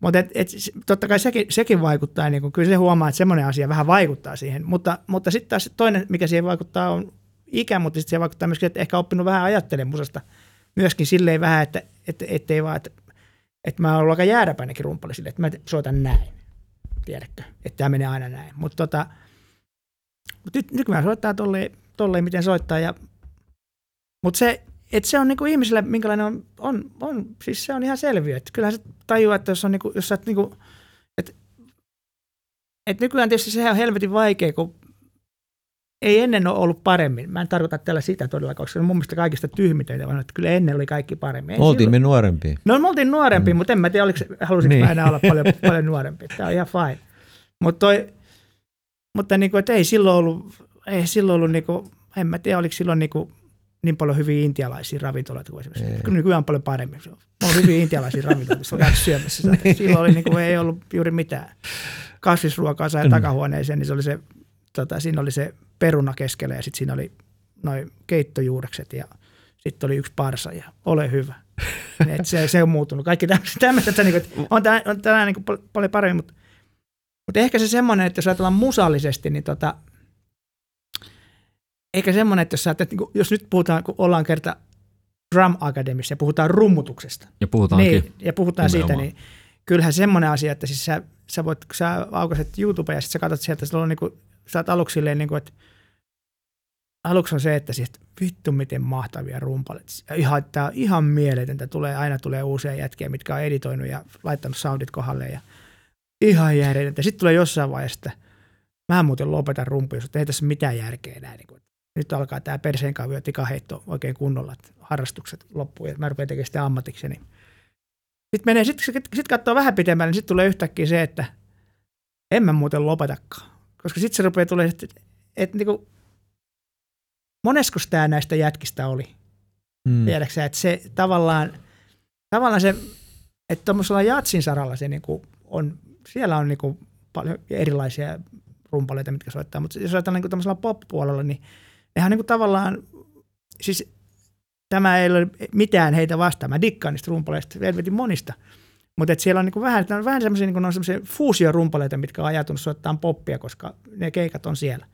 Mutta et, et, totta kai sekin, sekin vaikuttaa, niin kun, kyllä se huomaa, että semmoinen asia vähän vaikuttaa siihen. Mutta, mutta sitten taas toinen, mikä siihen vaikuttaa, on ikä, mutta sitten se vaikuttaa myöskin, että ehkä oppinut vähän ajattelemaan musasta myöskin silleen vähän, että, että, ettei vaan, että, että mä oon ollut aika jääräpäinenkin rumpali silleen, että mä soitan näin, tiedätkö, että tämä menee aina näin. Mutta tota, mut nyt, nykyään soittaa tolleen, tolleen, miten soittaa, ja, mutta se, että se on niinku ihmisille, minkälainen on, on, on, siis se on ihan selviö, että kyllähän se tajuaa, että jos, on niinku, jos sä oot niinku, että et nykyään tietysti sehän on helvetin vaikea, kun ei ennen ole ollut paremmin. Mä en tarkoita tällä sitä todella, koska se on mun mielestä kaikista tyhmitöitä, vaan että kyllä ennen oli kaikki paremmin. Ei Oltiin silloin- me nuorempia. No me oltiin nuorempi, mm. mutta en mä tiedä, oliko, halusinko niin. Mä enää olla paljon, paljon nuorempi. Tämä on ihan fine. Mutta, toi, mutta niin kuin, että ei silloin ollut, ei silloin ollut niin kuin, en mä tiedä, oliko silloin niin, kuin, niin paljon hyviä intialaisia ravintoloita kuin esimerkiksi. Ei. Kyllä nykyään on paljon paremmin. On hyviä intialaisia ravintoloita, missä on käynyt syömässä. Silloin oli, niin kuin, ei ollut juuri mitään. Kasvisruokaa sai takahuoneeseen, niin se oli se, tota, siinä oli se peruna keskellä ja sitten siinä oli noin keittojuurekset ja sitten oli yksi parsa ja ole hyvä. Et se, se on muuttunut. Kaikki tämmöiset, että, niinku, että on, tää, on tänään niinku pal- paljon paremmin, mutta, mutta ehkä se semmoinen, että jos ajatellaan musallisesti, niin tota, eikä semmoinen, että jos, sä, ajattelet, niinku, jos nyt puhutaan, kun ollaan kerta Drum Academissa ja puhutaan rummutuksesta, Ja puhutaankin. niin, ja puhutaan siitä, Nimenomaan. niin kyllähän semmoinen asia, että siis sä, sä voit, kun sä aukaset YouTube ja sitten sä katsot sieltä, sulla on niinku, sä oot aluksi silleen, niinku, että aluksi on se, että siis, että vittu miten mahtavia rumpalit. Ja ihan, tää on ihan mieletöntä, tulee, aina tulee uusia jätkiä, mitkä on editoinut ja laittanut soundit kohdalle ja ihan järjetöntä. Sitten tulee jossain vaiheessa, että mä muuten lopetan rumpuja, että ei tässä mitään järkeä enää. Niin kuin, nyt alkaa tämä perseen kavio tikaheitto oikein kunnolla, että harrastukset loppuu ja mä rupean tekemään sitä ammatikseni. Sitten menee, sitten sit, sit katsoo vähän pitemmälle, niin sitten tulee yhtäkkiä se, että en mä muuten lopetakaan. Koska sitten se rupeaa tulee, että, että niinku, monesko tämä näistä jätkistä oli? Mm. Tiedätkö sä, että se tavallaan, tavallaan se, että tuommoisella jatsin saralla se niinku on, siellä on niinku paljon erilaisia rumpaleita, mitkä soittaa, mutta jos ajatellaan niinku tämmöisellä pop-puolella, niin nehän on niinku tavallaan, siis tämä ei ole mitään heitä vastaan. Mä dikkaan niistä rumpaleista, helvetin monista. Mutta siellä on niinku vähän, on vähän semmoisia niinku, fuusiorumpaleita, mitkä on ajatunut soittaa poppia, koska ne keikat on siellä.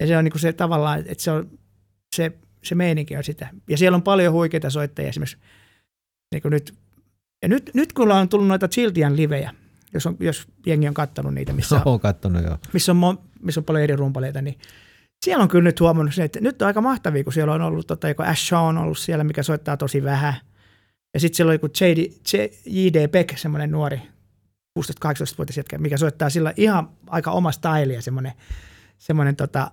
Ja se on niinku se tavallaan, että se on se, se meininki on sitä. Ja siellä on paljon huikeita soittajia esimerkiksi. Niin kuin nyt, ja nyt, nyt kun on tullut noita Chiltian livejä, jos, on, jos jengi on kattanut niitä, missä on, kattonut joo. missä on, missä on paljon eri rumpaleita, niin siellä on kyllä nyt huomannut se, että nyt on aaika mahtavia, kun siellä on ollut tota, joku Ash on ollut siellä, mikä soittaa tosi vähän. Ja sitten siellä on joku JD, J.D. Beck, semmoinen nuori 16-18-vuotias jätkä, mikä soittaa sillä ihan aika oma stylia, semmoinen, semmoinen tota,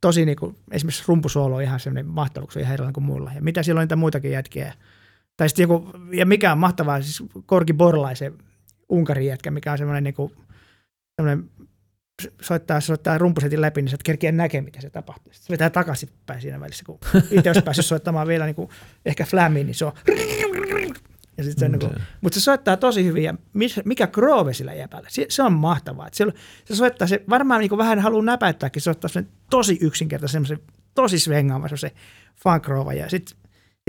tosi niinku, esimerkiksi rumpusoolo on ihan semmoinen se on ihan erilainen kuin muilla. Ja mitä siellä on niitä muitakin jätkiä. Tai sitten joku, ja mikä on mahtavaa, siis Korki Borlaisen Unkarin jätkä, mikä on semmoinen niinku, semmoinen soittaa, soittaa rumpusetin läpi, niin sä et kerkiä näkemään, mitä se tapahtuu. Sitten se vetää takaisinpäin siinä välissä, kun itse olisi päässyt soittamaan vielä niin kuin, ehkä flämiin, niin se on ja sit se on, niin mutta se soittaa tosi hyvin ja mikä groove sillä jäpällä, se, se on mahtavaa. Et se, se, soittaa, se varmaan niin vähän haluaa näpäyttääkin, se soittaa sen tosi yksinkertaisen, semmoisen tosi svengaava se funk groove ja sitten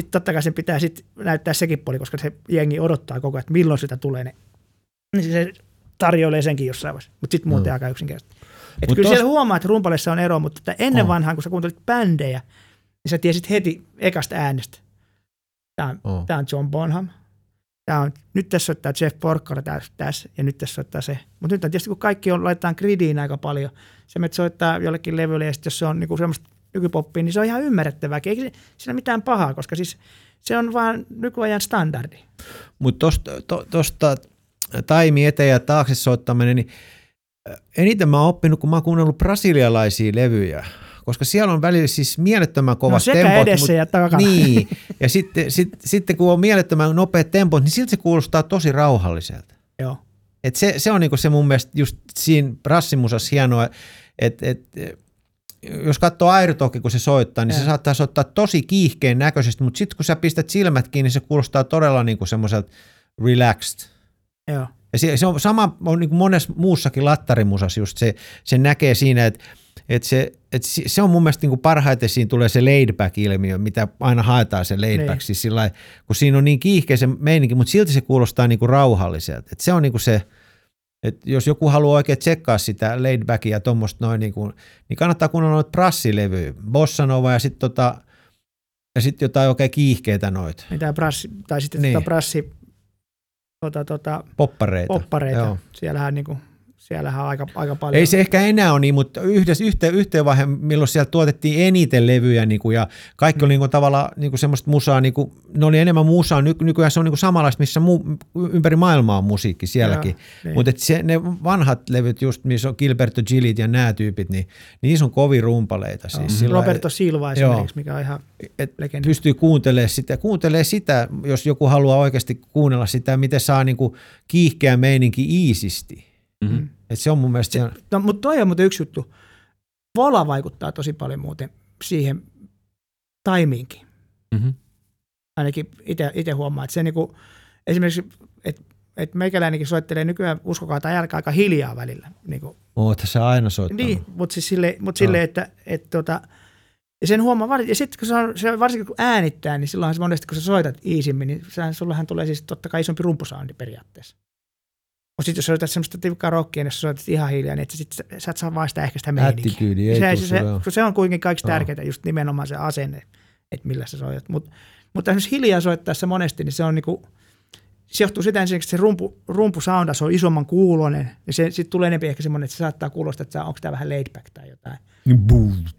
sit totta kai sen pitää sit näyttää sekin puoli, koska se jengi odottaa koko ajan, että milloin sitä tulee ne. Niin se tarjoilee senkin jossain vaiheessa, mutta sitten muuten Mm. aika yksinkertaisesti. Et Mut kyllä tos- siellä huomaa, että rumpalissa on ero, mutta että ennen On. vanhaan, kun sä kuuntelit bändejä, niin sä tiesit heti ekasta äänestä. Tämä on, tää on John Bonham. Tää on, nyt tässä soittaa Jeff Porcaro tässä, tässä ja nyt tässä soittaa se. Mutta nyt on tietysti, kun kaikki on, laitetaan gridiin aika paljon, se menet soittaa jollekin levylle ja sitten jos se on niinku semmoista nykypoppia, niin se on ihan ymmärrettävää. Eikä siinä mitään pahaa, koska siis se on vaan nykyajan standardi. Mutta tosta, to, tosta taimi eteen ja taakse soittaminen, niin äh, eniten mä oon oppinut, kun mä oon kuunnellut brasilialaisia levyjä, koska siellä on välillä siis mielettömän kovat No sekä tempot. edessä ja takana. Niin, ja sitten, sit, sitten kun on mielettömän nopeat tempot, niin silti se kuulostaa tosi rauhalliselta. Joo. Et se, se on niinku se mun mielestä just siinä brassimusassa hienoa, että et, jos katsoo Airtoki, kun se soittaa, niin se Joo. saattaa soittaa tosi kiihkeen näköisesti, mutta sitten kun sä pistät silmät kiinni, niin se kuulostaa todella niinku semmoiselta relaxed. Joo. Ja se, se on sama on niin kuin monessa muussakin lattarimusassa just se, se näkee siinä, että että se, että se on mun mielestä niin kuin parhaiten siinä tulee se laid back ilmiö, mitä aina haetaan se laid back, Niin. siis sillä kun siinä on niin kiihkeä se meininki, mutta silti se kuulostaa niin kuin rauhalliselta. Että se on niin kuin se, että jos joku haluaa oikein tsekkaa sitä laid backia ja tuommoista noin, niin, kuin, niin kannattaa kuunnella noita prassilevyjä, Bossa Nova ja sitten tota, ja sit jotain oikein kiihkeitä noita, brassi, tai sitten Niin. tota brassi, tota, tota, poppareita. poppareita. Joo. Siellähän, niinku, siellähän on aika, aika paljon. Ei se ehkä enää ole niin, mutta yhdessä, yhteen, yhteen vaihe, milloin sieltä tuotettiin eniten levyjä niin kuin, ja kaikki oli niin kuin, tavallaan niin kuin semmoista musaa, niin kuin, ne oli enemmän musaa, Ny, nykyään se on niin kuin samanlaista, missä mu, ympäri maailmaa on musiikki sielläkin. niin. Mutta se, ne vanhat levyt, just missä on Gilberto Gillit ja nämä tyypit, niin, niissä on kovin rumpaleita. Siis, sillä Roberto Silva esimerkiksi, mikä on ihan et legendi. pystyy kuuntelemaan sitä, kuuntelee sitä, jos joku haluaa oikeasti kuunnella sitä, miten saa niin kuin kiihkeä meininki iisisti. Mm-hmm. Et se on mun mielestä se, No, mutta toi on muuten yksi juttu. Vola vaikuttaa tosi paljon muuten siihen taimiinkin. Mm-hmm. Ainakin itse huomaa, että se niinku, esimerkiksi, että et meikäläinenkin soittelee nykyään, uskokaa tai älkää, aika hiljaa välillä. Niinku, oot sä aina soittanut. niin, mutta siis sille, mut sille että et, tota, ja sen huomaa, var- ja sitten kun se on, se varsinkin kun äänittää, niin silloinhan se monesti, kun sä soitat iisimmin, niin sehän, sullahan tulee siis totta kai isompi rumpusoundi periaatteessa. Mutta sitten jos soitat semmoista tiukkaa rockia, niin jos sä soitat ihan hiljaa, niin et sä, sit, sä, sä et saa vaan sitä ehkä sitä meininkiä. Se, se, se, se on kuitenkin kaikista tärkeintä, just nimenomaan se asenne, että millä sä soitat. Mut, mutta esimerkiksi hiljaa soittaessa monesti, niin se on niinku, se johtuu sitä ensinnäkin, että se rumpu, rumpusounda, se on isomman kuulonen, niin se sitten tulee enemmän ehkä semmoinen, että se saattaa kuulostaa, että onko tämä vähän laid back tai jotain.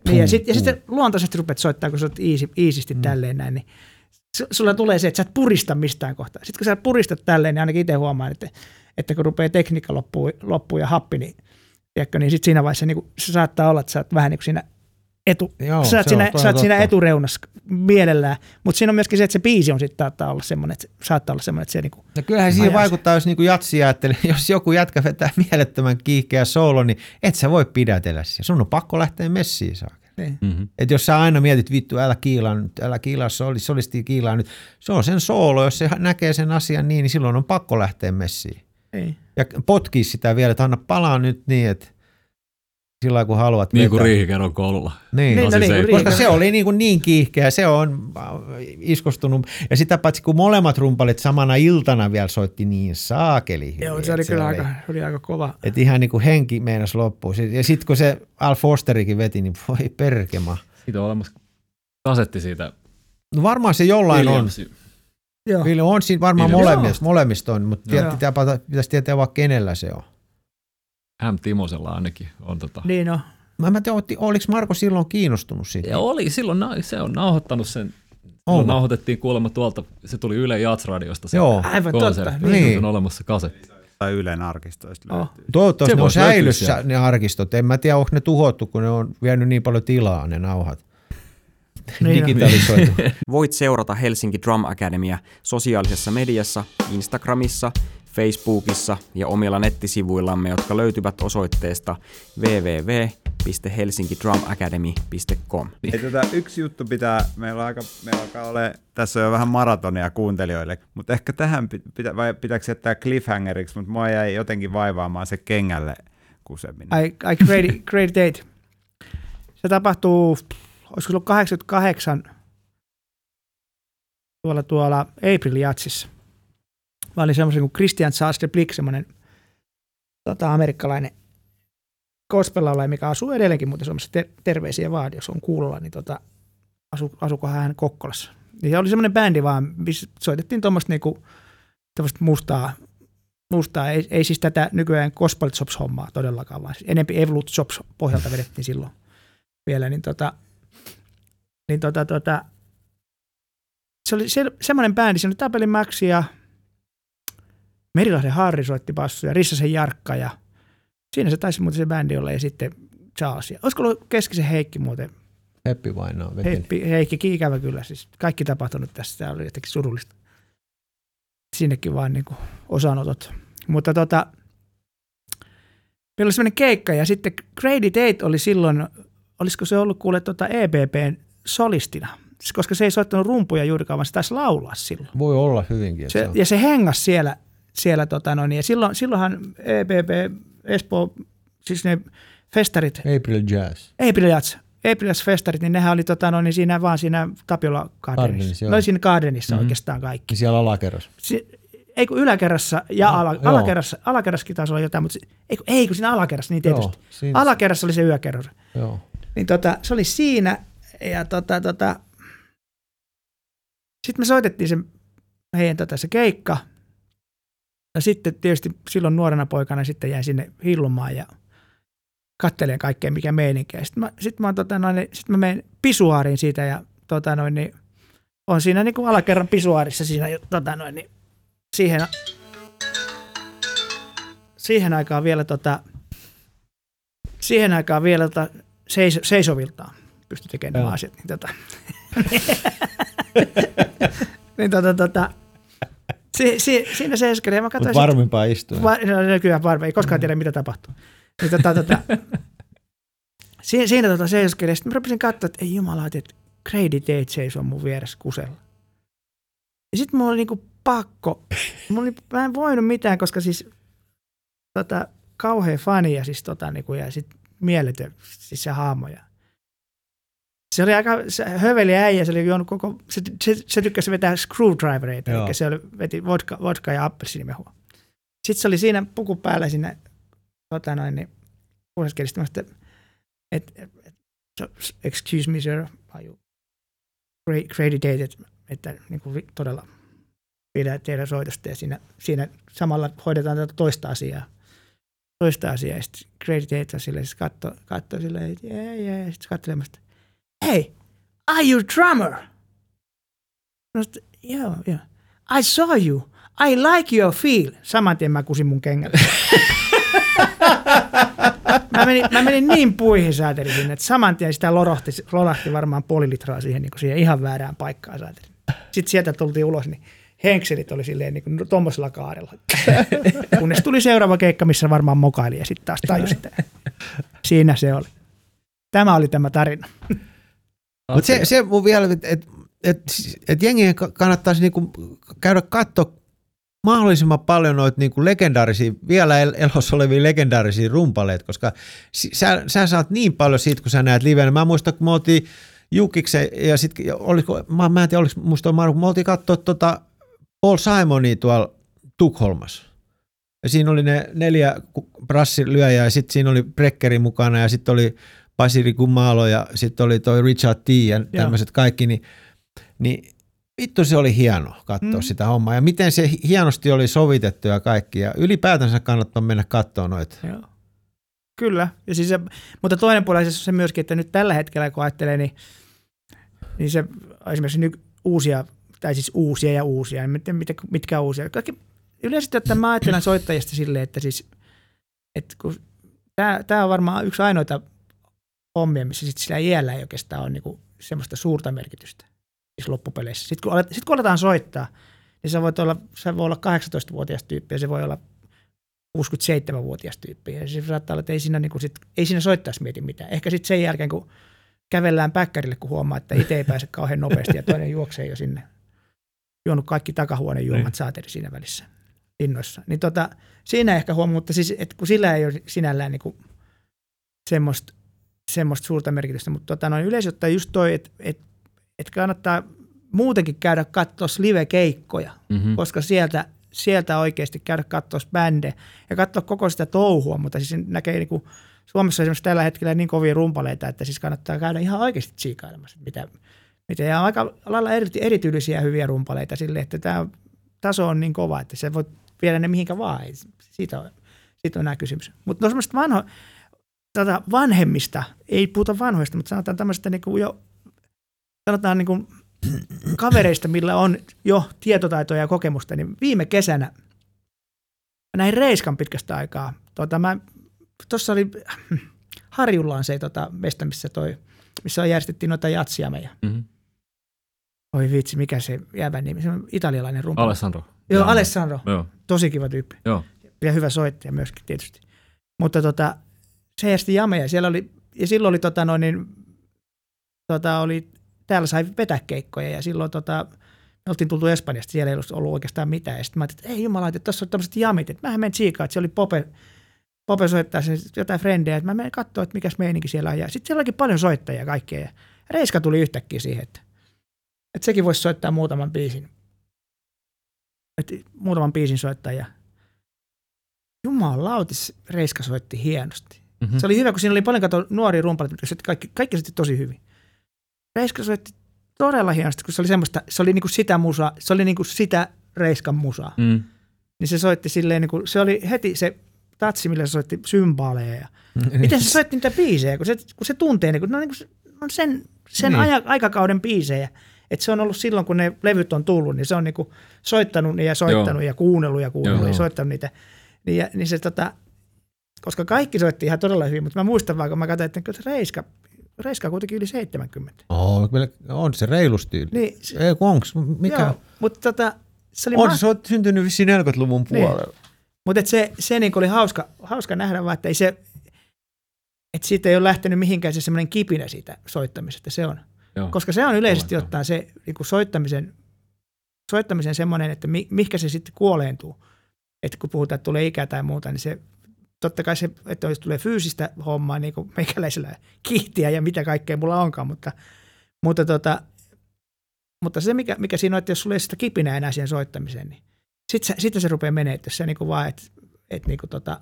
Niin, ja sitten ja sit luontaisesti rupeat soittaa, kun sä oot easy, easysti mm. tälleen näin, niin su- sulla tulee se, että sä et purista mistään kohtaa. Sitten kun sä puristat tälleen, niin ainakin itse huomaan, että, että kun rupeaa tekniikka loppuu, loppuu ja happi, niin, tiedätkö, niin sitten siinä vaiheessa niin kuin, se saattaa olla, että sä oot vähän niin kuin siinä etu, Joo, sä oot, siinä, sä on oot siinä etureunassa mielellään, mutta siinä on myöskin se, että se biisi on sitten saattaa olla semmoinen, että saattaa olla semmoinen, että se niin kuin, No kyllähän siihen vaikuttaa, jos niinku jatsi ajattelee, jos joku jätkä vetää mielettömän kiihkeä soolo, niin et sä voi pidätellä siellä. Sun on pakko lähteä messiin saakka. niin. Mm-hmm. Et jos sä aina mietit, vittu, älä kiilaa nyt, älä kiilaa soli, solisti kiilaa nyt. Se on sen soolo, jos se näkee sen asian niin, niin silloin on pakko lähteä messiin. Ei. Ja potkii sitä vielä, että anna palaa nyt niin, että sillä kun haluat Niin kuin riihikerron koululla. Niin. Niin, no niin, kuin Koska se oli niin, kuin niin kiihkeä, se on äh, iskostunut. Ja sitä paitsi kun molemmat rumpalit samana iltana vielä soitti niin saakeli hyvin, Joo, se oli kyllä aika, oli aika kova. Että ihan niin kuin henki meinas loppuu. Sit- Ja sitten kun se Al Fosterikin veti, niin voi perkema. Siitä on olemassa kasetti siitä. No varmaan se jollain on. Joo. Kyllä on siinä varmaan Williams. molemmista, molemmista on, mutta pitää, pata- pitäisi tietää vaan kenellä se on. M. Timosella ainakin on tota. Niin no. Mä en tiedä, oliko Marko silloin kiinnostunut siitä? Ja oli, silloin na- se on nauhoittanut sen. Silloin nauhoitettiin kuulemma tuolta, se tuli Yle Jats-radiosta se Joo. Aivan konsertti. totta. Niin. Niin. on olemassa kasetti. Tai Ylen arkistoista Oh. löytyy. Toivottavasti Se ne on säilyssä ne arkistot. En mä tiedä, onko ne tuhottu, kun ne on vienyt niin paljon tilaa ne nauhat. Niin. Digitalisoitu. Voit seurata Helsinki Drum Academia sosiaalisessa mediassa, Instagramissa, Facebookissa ja omilla nettisivuillamme, jotka löytyvät osoitteesta www.helsinkidrumacademy.com. Ei, tota, yksi juttu pitää, meillä on aika, meillä alkaa ole, tässä on jo vähän maratonia kuuntelijoille, mutta ehkä tähän pit- pitä, vai pitääkö jättää cliffhangeriksi, mutta mua jäi jotenkin vaivaamaan se kengälle kuseminen. Ai, ai great, great date. Se tapahtuu, olisiko ollut 88 tuolla, tuolla April Jatsissa. Mä olin semmoisen kuin Christian de Blick, semmoinen tota, amerikkalainen gospel mikä asuu edelleenkin muuten Suomessa. Ter- terveisiä vaan, jos on kuulolla, niin tota, asu, asuko hän Kokkolassa. Niin se oli semmoinen bändi vaan, missä soitettiin tuommoista niinku, mustaa mustaa, ei, ei siis tätä nykyään gospel chops hommaa todellakaan, vaan siis enempi Evolut chops pohjalta vedettiin silloin vielä, niin tota, niin tota, tota, se oli se, semmoinen bändi, siinä oli Tapelin Max ja Merilahden Harri soitti bassoja, ja Rissasen Jarkka ja siinä se taisi muuten se bändi olla ja sitten Charles. Ja, olisiko ollut Keskisen Heikki muuten? Heppi vainaa veteli. Heikki, Heikki ikävä kyllä, siis kaikki tapahtunut tässä, tämä oli jotenkin surullista. Sinnekin vaan niin kuin osanotot. Mutta tota, meillä oli semmoinen keikka ja sitten Grady Tate oli silloin, olisiko se ollut kuule tota EBPn solistina, koska se ei soittanut rumpuja juurikaan, vaan se taisi laulaa silloin. Voi olla hyvinkin. Se, se on. ja se hengas siellä, siellä tota noin, ja silloin, silloinhan EPP, Espoo, siis ne festarit, April Jazz. April Jazz, April Jazz festarit, niin nehän oli tota noin, niin siinä vaan siinä Tapiola Gardenissa. No siinä Gardenissa Mhm. mm-hmm. oikeastaan kaikki. Niin siellä alakerros. Si- ei kun yläkerrassa ja No, ala, joo. alakerrassa, alakerrassakin taisi olla jotain, mutta ei kun, ei kun siinä alakerrassa, niin tietysti. Joo, siinä- Alakerrassa oli se yökerros. Joo. Niin tota, se oli siinä ja tota, tota, sitten me soitettiin se heidän tota, se keikka. Ja sitten tietysti silloin nuorena poikana sitten jäin sinne hillumaan ja kattelen kaikkea mikä meininkiä. Sitten mä, sit mä, tota, noin, sit mä menen pisuaariin siitä ja tota, noin, niin, on siinä niin kuin alakerran pisuaarissa siinä tota, noin, niin, siihen, siihen aikaan vielä tota, siihen aikaan vielä tota, seis, seisoviltaan pystyi tekemään nämä asiat. Niin, tota, niin tota, tota, si, si, siinä seiskeli ja mä katsoin, Mutta varmimpaa istua. Va, no, no, kyllä varmaan, ei koskaan tiedä mitä tapahtuu. Niin, tota, tota, siinä, siinä tota, seiskeli ja sitten mä rupesin katsoa, että ei jumala, että Grady Tate seisoo mun vieressä kusella. Ja sitten mulla oli niinku pakko, mulla oli, mä en voinut mitään, koska siis tota, kauhean fani ja siis tota, niinku, ja sit mieletön, siis se hahmo. Ja se oli aika se höveli äijä, se oli juonut koko, se, se, se tykkäsi vetää screwdrivereita, Joo. eli se oli, veti vodka, vodka ja appelsiinimehua. Sitten se oli siinä puku päällä siinä, tota noin, niin että et, et, excuse me sir, are you credited, että niin kuin todella pidä teidän soitosta ja siinä, siinä samalla hoidetaan tätä toista asiaa. Toista asiaa ja sitten credited silleen, se katsoo, katsoo silleen, että jee, jee, sitten katselemasta, hey, are you drummer? No sitten, joo, joo. I saw you. I like your feel. Saman tien mä kusin mun kengät. mä, menin, mä menin niin puihin säätelin sinne, että saman tien sitä lorahti, lorahti varmaan puoli litraa siihen, niin siihen ihan väärään paikkaan säätelin. Sitten sieltä tultiin ulos, niin henkselit oli silleen niin tuommoisella kaarella. Kunnes tuli seuraava keikka, missä varmaan mokaili ja sitten taas tajusi, siinä se oli. Tämä oli tämä tarina. Mutta se, se mun vielä, että et, et, et jengien ka- kannattaisi niinku käydä katsoa mahdollisimman paljon noita niinku legendaarisia, vielä el- elossa olevia legendaarisia rumpaleita, koska sä, sä saat niin paljon siitä, kun sä näet livenä. Mä muistan, kun me oltiin Jukiksen ja sitten oliko, mä, mä en tiedä, oliko musta Marko, me oltiin katsoa tota Paul Simonia tuolla Tukholmassa. Ja siinä oli ne neljä brassilyöjää ja sitten siinä oli Brekkeri mukana ja sitten oli Basiri Kumalo ja sitten oli toi Richard T ja tämmöiset kaikki, niin, niin vittu se oli hieno katsoa Mm. sitä hommaa. Ja miten se hi- hienosti oli sovitettu ja kaikki. Ja ylipäätänsä kannattaa mennä katsoa noita. Joo. Kyllä. Ja siis se, mutta toinen puoli on se myöskin, että nyt tällä hetkellä kun ajattelee, niin, niin se esimerkiksi nyt uusia, tai siis uusia ja uusia, niin mitkä, mitkä, uusia. Kaikki, yleisesti ottaen mä ajattelen soittajista silleen, että siis, että kun tämä, tämä on varmaan yksi ainoita hommia, missä sit sillä iällä ei oikeastaan ole niinku semmoista suurta merkitystä siis loppupeleissä. Sitten kun, alet, sit kun aletaan soittaa, niin sä voit olla, sä voi olla 18-vuotias tyyppi ja se voi olla 67-vuotias tyyppi. Ja se saattaa olla, että ei siinä, niin kuin sit, ei siinä soittaisi mieti mitään. Ehkä sitten sen jälkeen, kun kävellään päkkärille, kun huomaa, että itse ei pääse kauhean nopeasti ja toinen juoksee jo sinne. Juonut kaikki takahuoneen juomat Niin. saateri siinä välissä innoissa. Niin tota, siinä ehkä huomaa, mutta siis, että kun sillä ei ole sinällään niin kuin semmoista, semmoista suurta merkitystä, mutta tota, noin ottaen just toi, että et, et kannattaa muutenkin käydä katsoa live-keikkoja, Mm-hmm. koska sieltä, sieltä oikeasti käydä katsoa bändejä ja katsoa koko sitä touhua, mutta siis näkee niin kuin, Suomessa on esimerkiksi tällä hetkellä niin kovia rumpaleita, että siis kannattaa käydä ihan oikeasti tsiikailemassa, mitä, mitä ja on aika lailla eri, erityylisiä hyviä rumpaleita sille, että tämä taso on niin kova, että se voi viedä ne mihinkä vaan, siitä on, siitä on nämä kysymys. Mutta no semmoista vanho, tätä vanhemmista, ei puhuta vanhoista, mutta sanotaan tämmöistä niin kuin jo, sanotaan niin kuin kavereista, millä on jo tietotaitoja ja kokemusta, niin viime kesänä mä näin Reiskan pitkästä aikaa. Tuota, mä, tuossa oli, Harjulla on se tota, mesta, missä, toi, missä järjestettiin noita jatsia meidän. Mm-hmm. Oi vitsi, mikä se jäävän nimi, se on italialainen rumpa. Alessandro. Joo, Alessandro, Joo, tosi kiva tyyppi. joo. Ja hyvä soittaja myöskin tietysti. Mutta tota, se järjesti jameja. Siellä oli, ja silloin oli, tota, noin, niin, tota, oli, täällä sai vetää keikkoja ja silloin tota, me oltiin tultu Espanjasta, siellä ei ollut ollut oikeastaan mitään. Ja sitten mä ajattelin, että ei jumala, että tuossa on tämmöiset jamit, että mähän menen tsiikaan, että se oli Pope, Pope soittaa sen jotain frendejä, että mä menen katsoa, että mikäs meininki siellä on. Ja sitten siellä olikin paljon soittajia ja kaikkea. Ja Reiska tuli yhtäkkiä siihen, että, että sekin voisi soittaa muutaman biisin. Että muutaman biisin soittaa ja jumalautis Reiska soitti hienosti. Mm-hmm. Se oli hyvä, kun siinä oli paljon kato nuoria rumpaleita, jotka kaikki, kaikki soitti tosi hyvin. Reiska soitti todella hienosti, kun se oli semmoista, se oli niinku sitä musaa, se oli niinku sitä Reiskan musaa. Mm. Niin se soitti silleen, niinku, se oli heti se tatsi, millä se soitti symbaaleja. Ja miten se soitti niitä biisejä, kun se, kun se tuntee, niinku, no, niinku, on sen, sen Niin. aja, aikakauden biisejä. Että se on ollut silloin, kun ne levyt on tullut, niin se on niinku soittanut ja soittanut Joo. ja kuunnellut ja kuunnellut Joo. ja soittanut niitä. Niin, ja, niin se tota, koska kaikki soitti ihan todella hyvin, mutta mä muistan vaan, kun mä katsoin, että kyllä se Reiska, Reiska on kuitenkin yli 70. Oh, kyllä on se reilusti yli. Niin, se, Ei, onks, mikä? joo, mutta tota, se oli on, ma- se on syntynyt vissiin 40-luvun Niin. puolella. Mutta et se, se niinku oli hauska, hauska nähdä vaan, että ei se, että siitä ei ole lähtenyt mihinkään se semmoinen kipinä siitä soittamisesta, se on. Joo. Koska se on yleisesti ottaen se niinku soittamisen, soittamisen semmoinen, että mi, mihinkä se sitten kuoleentuu. Että kun puhutaan, että tulee ikä tai muuta, niin se totta kai se, että jos tulee fyysistä hommaa, niin kuin meikäläisellä kiihtiä ja mitä kaikkea mulla onkaan, mutta, mutta, tota, mutta se, mikä, mikä siinä on, että jos sulla ei sitä kipinää enää siihen soittamiseen, niin sitten se, sitten se rupeaa menee, että jos se niinku vaan, että, että niinku tota,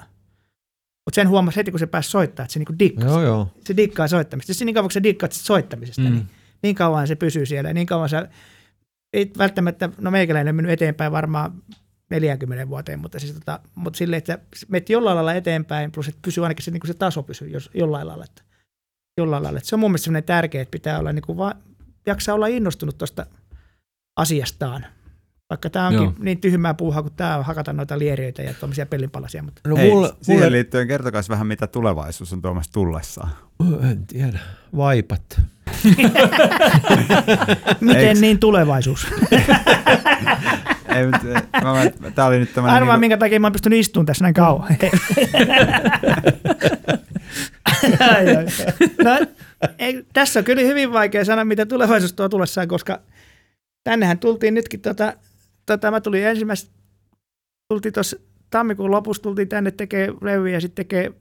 mutta sen huomasi heti, kun se pääsi soittaa, että se niinku dikkaa. Joo, joo. Se dikkaa soittamista. Se niin kauan, kun sä dikkaat soittamisesta, mm. Mm. niin, niin kauan se pysyy siellä. Niin kauan sä, ei välttämättä, no meikäläinen on mennyt eteenpäin varmaan 40 vuoteen, mutta, siis tota, mutta silleen, että menet jollain lailla eteenpäin, plus että pysyy ainakin se, niin kuin se taso pysyy jos, jollain lailla. Että, jollain lailla. Että se on mun mielestä sellainen tärkeä, että pitää olla niin kuin vaan, jaksaa olla innostunut tuosta asiastaan. Vaikka tämä onkin Joo. niin tyhmää puuhaa, kun tämä on hakata noita lieriöitä ja tuommoisia pellinpalasia. Mutta No Hei, mulle, siihen mulle, liittyen kertokaa vähän, mitä tulevaisuus on tuomassa tullessaan. en tiedä, vaipat. miten Eiks- niin tulevaisuus? Ei, mutta, mä, mä, tää oli nyt tämmönen Arvaa, niinku- minkä takia mä oon pystynyt istumaan tässä näin kauan. ai, ai. No, ei, tässä on kyllä hyvin vaikea sanoa, mitä tulevaisuus tuo tullessaan, koska tännehän tultiin nytkin, tota, tota, mä tulin ensimmäistä, tultiin tuossa tammikuun lopussa, tultiin tänne tekee levyjä ja sitten tekee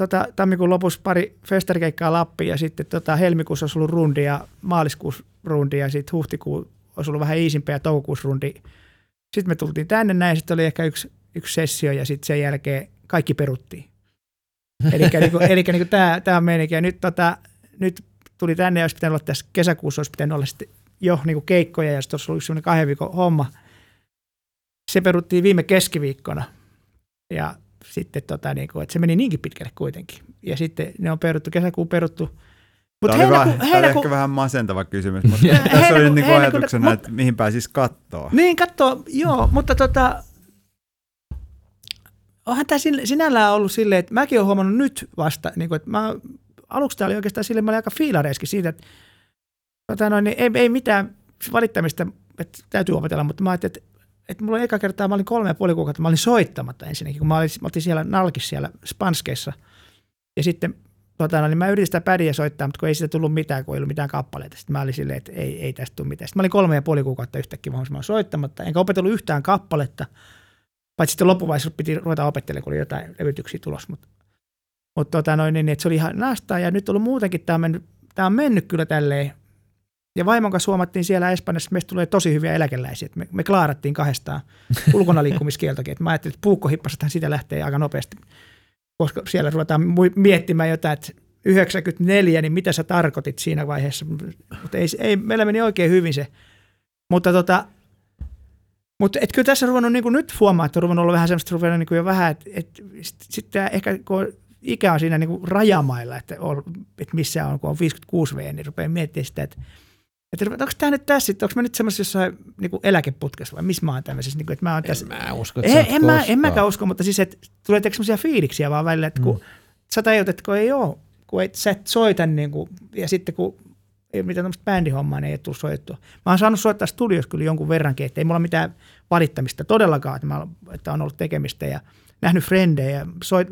tota, tammikuun lopussa pari festarikeikkaa Lappiin ja sitten tota, helmikuussa olisi ollut rundi ja maaliskuussa rundi ja sitten huhtikuun olisi ollut vähän iisimpiä ja toukokuussa rundi. Sitten me tultiin tänne näin, sitten oli ehkä yksi, yksi sessio ja sitten sen jälkeen kaikki peruttiin. Eli niinku, elikkä niinku tämä, tämä on meininki. Ja nyt, tota, nyt tuli tänne ja olisi pitänyt olla tässä kesäkuussa, olisi pitänyt olla sitten jo niinku keikkoja ja sitten olisi ollut yksi sellainen kahden viikon homma. Se peruttiin viime keskiviikkona ja sitten tota, niinku, että se meni niinkin pitkälle kuitenkin. Ja sitten ne on peruttu, kesäkuun peruttu. Mutta Tää oli, vähän, heinäku, oli heinäku, ehkä vähän masentava kysymys, mutta tässä Heinäku- oli niinku heinäku- ajatuksena, mut- että mihin pääsis kattoo. Niin, katso, joo, mutta tota, onhan tämä sinällään ollut silleen, että mäkin olen huomannut nyt vasta, niin kuin, että mä, aluksi tämä oli oikeastaan silleen, mä olin aika fiilareiskin siitä, että tota noin, niin ei, ei mitään valittamista, että täytyy opetella, mutta mä ajattelin, että, että mulla oli eka kertaa, mä olin kolme ja puoli kuukautta, mä olin soittamatta ensinnäkin, kun mä olin, mä oltiin siellä nalkissa siellä Spanskeissa, ja sitten tota, niin mä yritin sitä pädiä soittaa, mutta kun ei siitä tullut mitään, kun ei ollut mitään kappaleita. Sitten mä olin silleen, että ei, ei tästä tule mitään. Sitten mä olin kolme ja puoli kuukautta yhtäkkiä olin soittamatta, enkä opetellut yhtään kappaletta, paitsi sitten loppuvaiheessa piti ruveta opettelemaan, kun oli jotain levytyksiä tulossa. Mutta, mutta tota, noin, niin, että se oli ihan nastaa, ja nyt on ollut muutenkin, tämä on mennyt, tämä on mennyt kyllä tälleen. Ja vaimon kanssa huomattiin siellä Espanjassa, että meistä tulee tosi hyviä eläkeläisiä. Me, me klaarattiin kahdestaan ulkona liikkumiskieltokin. Että mä ajattelin, että puukkohippasethan siitä lähtee aika nopeasti koska siellä ruvetaan miettimään jotain, että 94, niin mitä sä tarkoitit siinä vaiheessa. Mutta ei, ei, meillä meni oikein hyvin se. Mutta tota, mutta et kyllä tässä ruvennut niin nyt huomaa, että on ruvennut olla vähän semmoista ruvennut niin jo vähän, että et, sitten ehkä kun ikä on siinä niin kuin rajamailla, että, on, että missä on, kun on 56 V, niin rupeaa miettimään sitä, että että onko tämä nyt tässä, onko mä nyt semmoisessa jossain niin eläkeputkessa vai missä mä oon tämmöisessä, niin kuin, että mä oon tässä. En mä usko, että En, en, mä, en mäkään usko, mutta siis, että tulee semmoisia fiiliksiä vaan välillä, että kun mm. sä tajut, että kun ei ole, kun et, sä et soita niin kuin, ja sitten kun ei ole mitään tämmöistä bändihommaa, niin ei tule soittua. Mä oon saanut soittaa studiossa kyllä jonkun verrankin, että ei mulla mitään valittamista todellakaan, että, mä, että on ollut tekemistä ja nähnyt frendejä ja soit,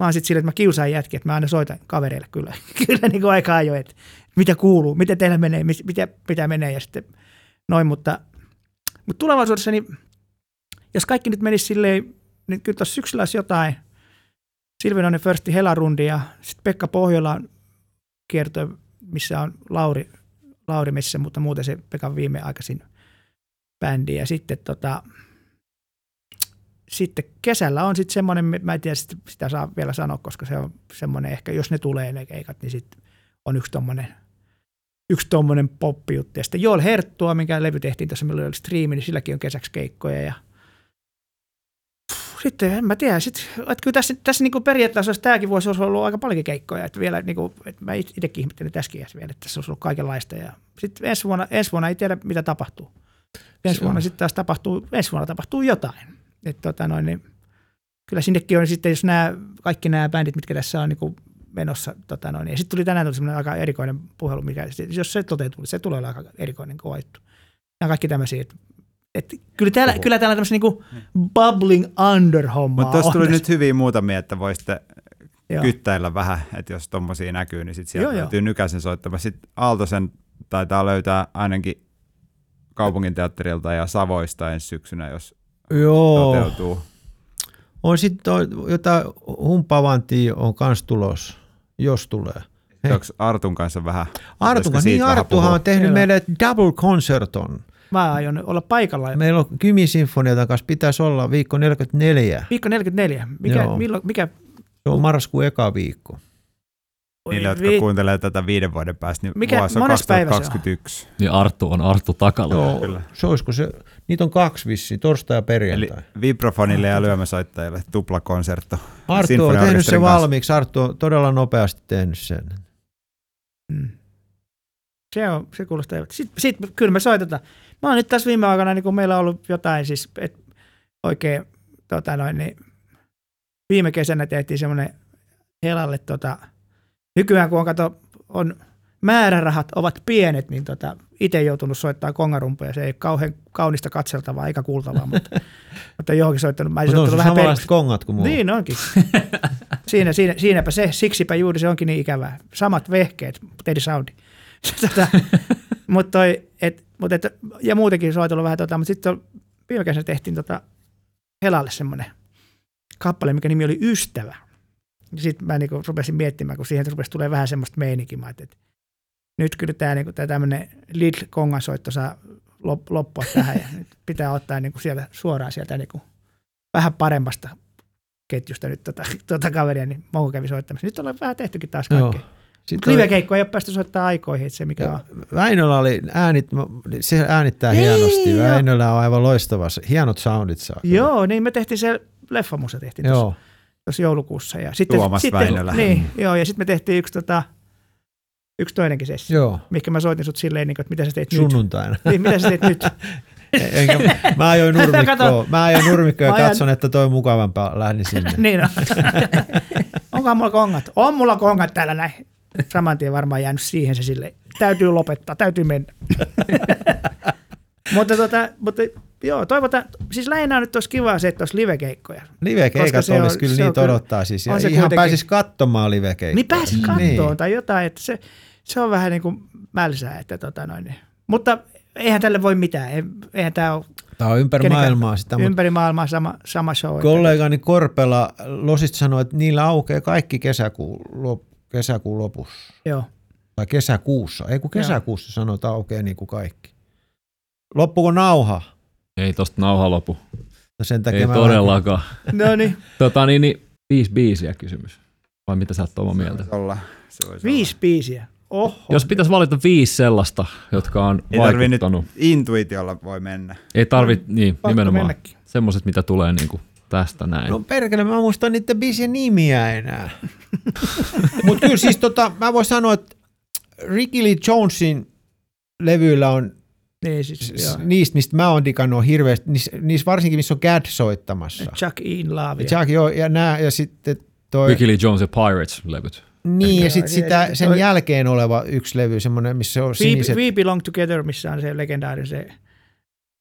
mä oon sitten silleen, että mä kiusaan jätkiä, että mä aina soitan kavereille kyllä, kyllä niin kuin aika ajoin, että mitä kuuluu, miten teillä menee, mit- mitä, mitä menee ja sitten noin, mutta, Mutta tulevaisuudessa, niin jos kaikki nyt menisi silleen, niin kyllä tuossa syksyllä olisi jotain. Silvinoinen Firsti Helarundi ja sitten Pekka Pohjola kiertoi, missä on Lauri, Lauri missä, mutta muuten se Pekan viimeaikaisin bändi. Ja sitten tota, sitten kesällä on sitten semmoinen, mä en tiedä sitä saa vielä sanoa, koska se on semmoinen ehkä, jos ne tulee ne keikat, niin sitten on yksi tommonen, yksi tommonen poppijuttu. Ja sitten Joel Herttua, minkä levy tehtiin tuossa, milloin oli striimi, niin silläkin on kesäksi keikkoja ja sitten en mä tiedä, sit, että kyllä tässä, tässä niin periaatteessa tämäkin voisi olla ollut aika paljon keikkoja, että vielä niin kuin, että mä itsekin ihmettelin tässäkin vielä, että tässä olisi ollut kaikenlaista ja sitten ensi vuonna, ensi vuonna ei tiedä mitä tapahtuu. Ensi vuonna sitten taas tapahtuu, ensi vuonna tapahtuu jotain. Et, tota noin, niin, kyllä sinnekin on sitten, jos nämä, kaikki nämä bändit, mitkä tässä on niin kuin menossa. Tota noin, ja sitten tuli tänään tuli semmoinen aika erikoinen puhelu, mikä, jos se toteutuu, se tulee olla aika erikoinen koettu. Nämä kaikki tämmöisiä, että et kyllä täällä, kyllä täällä tämmöisen niinku bubbling under homma Mutta tuossa tuli nyt hyviä muutamia, että voisitte Joo. kyttäillä vähän, että jos tommosia näkyy, niin sitten sieltä löytyy Nykäsen soittama. Sitten Aaltosen taitaa löytää ainakin kaupunginteatterilta ja Savoista ensi syksynä, jos Joo. toteutuu. On sitten jotain humpavantia on kans tulos, jos tulee. Onko Artun kanssa vähän? Artun kanssa, niin Artuhan on tehnyt meille double concerton. Mä aion olla paikalla. Meillä on Kymi Sinfoniatan kanssa pitäisi olla viikko 44. Viikko 44. Mikä, milloin, mikä? Se on marraskuun eka viikko. Niille, jotka vi... kuuntelee tätä viiden vuoden päästä, niin Mikä, vuosi on 2021. On? Niin Arttu on Arttu takalla. Joo, Kyllä. se olisiko se, niitä on kaksi vissi, torstai ja perjantai. Eli vibrafonille ja lyömäsoittajille tuplakonsertto. Arttu on tehnyt sen valmiiksi, Arttu on todella nopeasti tehnyt sen. Hmm. Se, on, se kuulostaa. Sitten, sit, kyllä me soitetaan. Mä oon nyt tässä viime aikoina, niin kun meillä on ollut jotain siis, et oikein, tota noin, niin viime kesänä tehtiin semmoinen Helalle tota, nykyään kun on, kato, on määrärahat ovat pienet, niin tota, itse joutunut soittamaan kongarumpuja. Se ei ole kauhean kaunista katseltavaa eikä kuultavaa, mutta, mutta johonkin soittanut. Mä mutta on vähän samanlaiset kongat kuin mulla. Niin onkin. Siinä, siinä, siinäpä se, siksipä juuri se onkin niin ikävää. Samat vehkeet, eri soundi. tota, mutta toi, et, mut et, ja muutenkin soitellut vähän, tota, mutta sitten viime kesänä tehtiin tota Helalle semmoinen kappale, mikä nimi oli Ystävä. Sitten mä niinku rupesin miettimään, kun siihen rupesi tulee vähän semmoista meininkiä, että nyt kyllä tämä niinku, tämmöinen Lidl kongasoitto saa loppua tähän ja nyt pitää ottaa niinku sieltä suoraan sieltä niinku vähän paremmasta ketjusta nyt tota, tota kaveria, niin Monko kävi soittamassa. Nyt ollaan vähän tehtykin taas kaikki. Sitten Live-keikkoja ei ole päästy soittaa aikoihin, se mikä on. Väinölä oli äänit, se äänittää Hei, hienosti. Jo. Väinölä on aivan loistava, hienot soundit saa. Joo, niin me tehtiin se leffamusa tehtiin Joo. tuossa joulukuussa. Ja sitten, Tuomas sitten, Väinölä. Niin, joo, ja sitten me tehtiin yksi tota, yksi toinenkin sessio, Joo. mikä mä soitin sut silleen, niin kuin, että mitä sä teet Sunnuntaina. nyt. Niin, mitä sä teet nyt? Enkä, mä ajoin nurmikkoon, mä ajoin nurmikkoon ja katson, että toi mukavampaa, lähdin sinne. niin on. Onkohan mulla kongat? On mulla kongat täällä näin. Saman tien varmaan jäänyt siihen se sille. Täytyy lopettaa, täytyy mennä. mutta, tota, mutta joo, toivotaan, siis lähinnä nyt olisi kiva se, että olisi livekeikkoja. Livekeikat olisi on, kyllä niitä odottaa siis. Ja ihan kuitenkin, pääsis katsomaan livekeikkoja. Niin pääsis katsomaan niin. tai jotain, että se, se on vähän niin kuin mälsää. Että tota noin. Mutta eihän tälle voi mitään. Eihän tämä ole Tämä on ympäri maailmaa sitä. Ympäri maailmaa sama, sama show. Kollegani Korpela Losista sanoi, että niillä aukeaa kaikki kesäkuun, lop, kesäkuun lopussa. Joo. Tai kesäkuussa. Ei kun kesäkuussa Joo. sanoi, että aukeaa niin kuin kaikki. Loppuko nauha? Ei tosta nauha lopu. No sen takia Ei todellakaan. no niin. Tota, niin, niin, viisi biisiä kysymys. Vai mitä sä oot Tomo mieltä? Se olla. Se viisi olla. biisiä. Oho. Jos pitäisi valita viisi sellaista, jotka on Ei vaikuttanut. intuitiolla voi mennä. Ei tarvitse, no, niin, nimenomaan. Semmoiset, mitä tulee niin kuin tästä näin. No perkele, mä muistan niiden biisien nimiä enää. Mutta kyllä siis tota, mä voin sanoa, että Ricky Lee Jonesin levyillä on niin, siis, niistä, mistä mä oon digannut hirveästi, niissä, niissä varsinkin, missä on Gad soittamassa. Chuck in Love. Chuck, joo, ja nää, ja sitten toi... Ricky Lee Jones ja Pirates-levyt. Niin, ja sitten sitä, sen toi... jälkeen oleva yksi levy, semmoinen, missä on siniset... We, We Belong Together, missä on se legendaarinen se,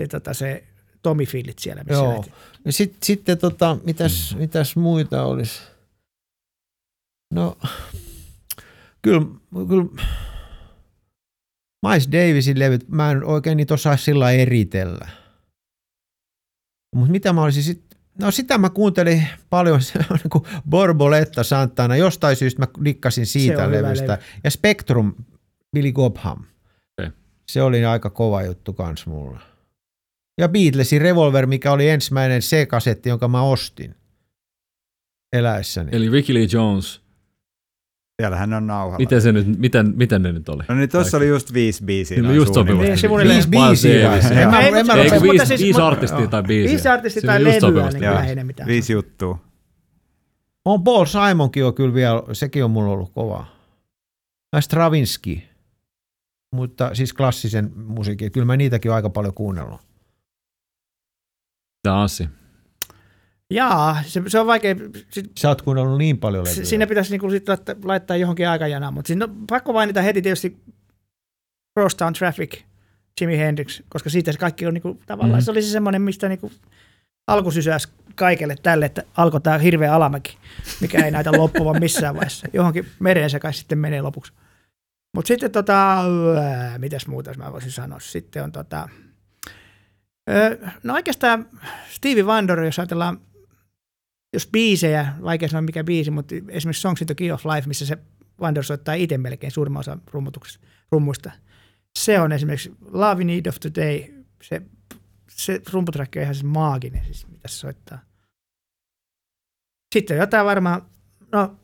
se, tota, se Tommy Fillit siellä. Missä Joo. Ja sit, sitten tota, mitäs, mm. mitäs muita olisi? No, kyllä, kyllä Miles Davisin levyt, mä en oikein niitä osaa sillä eritellä. Mutta mitä mä olisin sitten, no sitä mä kuuntelin paljon, se on niin kuin Borboletta Santana, jostain syystä mä dikkasin Se siitä levystä. levy. Ja Spectrum, Billy Cobham. Okei. Se oli aika kova juttu kans mulla. Ja Beatlesin Revolver, mikä oli ensimmäinen C-kasetti, jonka mä ostin eläessäni. Eli Ricky Lee Jones, Siellähän on nauhalla. miten, se nyt, miten, miten ne nyt oli? No niin, tuossa oli just viisi biisiä. Niin, just sopivasti. Niin, sivuille- Viisi biisiä. se- En mä, Ei, en mä Eikö viisi, siis- viisi artistia tai biisiä? Viisi artistia tai on levyä, niin kyllä ei ne mitään. Viisi juttua. On Paul Simonkin on kyllä vielä, sekin on mulla ollut kova. Ja Stravinsky, mutta siis klassisen musiikin. Kyllä mä niitäkin on aika paljon kuunnellut. Tämä Anssi. Jaa, se, se on vaikea. Sit, Sä oot kuunnellut niin paljon levyjä. siinä pitäisi niinku sit laittaa, laittaa johonkin aikajanaan, mutta siinä on pakko mainita heti tietysti Crosstown Traffic, Jimi Hendrix, koska siitä se kaikki on niinku, tavallaan, Mhm. mm. se oli se semmoinen, mistä niinku alkusysäys kaikelle tälle, että alkoi tämä hirveä alamäki, mikä ei näytä loppuvan missään vaiheessa. Johonkin mereen se kai sitten menee lopuksi. Mutta sitten tota, ää, mitäs muuta mä voisin sanoa, sitten on tota, öö, no oikeastaan Stevie Wonder, jos ajatellaan jos biisejä, vaikea sanoa mikä biisi, mutta esimerkiksi Songs in Key of Life, missä se Wonder soittaa itse melkein suurimman osa rummutuksesta, rummuista. Se on esimerkiksi Love Need of Today, se, se rumputrakki on ihan siis maaginen, siis mitä se soittaa. Sitten jotain varmaan, no,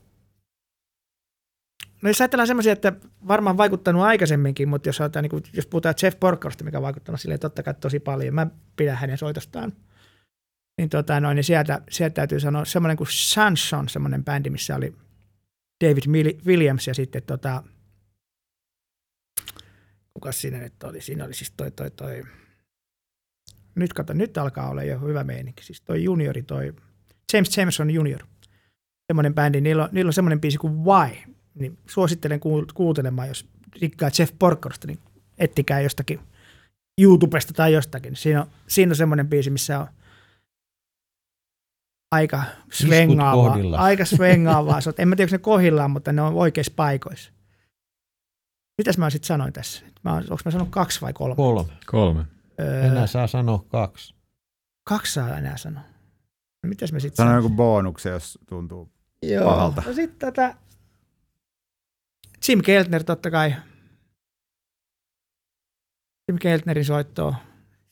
no jos ajatellaan semmoisia, että varmaan vaikuttanut aikaisemminkin, mutta jos, niin kuin, jos puhutaan Jeff Porcorosta, mikä on vaikuttanut silleen totta kai tosi paljon, mä pidän hänen soitostaan niin, tota, noin, niin sieltä, sieltä täytyy sanoa semmoinen kuin Sanson, semmoinen bändi, missä oli David Williams ja sitten tota, kuka siinä nyt oli? Siinä oli siis toi, toi, toi, nyt kato, nyt alkaa olla jo hyvä meininki. Siis toi juniori, toi James Jameson junior, semmoinen bändi, niillä on, niillä on semmoinen biisi kuin Why, niin suosittelen kuuntelemaan, jos rikkaa Jeff Porcorosta, niin ettikää jostakin YouTubesta tai jostakin. Siinä on, siinä on semmoinen biisi, missä on aika svengaavaa. Aika svengaavaa. En mä tiedä, onko ne kohillaan, mutta ne on oikeissa paikoissa. Mitäs mä sitten sanoin tässä? Mä, onko mä sanonut kaksi vai kolme? Kolme. Kolme. Öö, Enää saa sanoa kaksi. kaksi saa enää sanoa. No, mitäs mä sitten Sano joku bonuksen, jos tuntuu. Joo. pahalta. No sitten tätä Jim Keltner totta kai. Jim Keltnerin soittoa.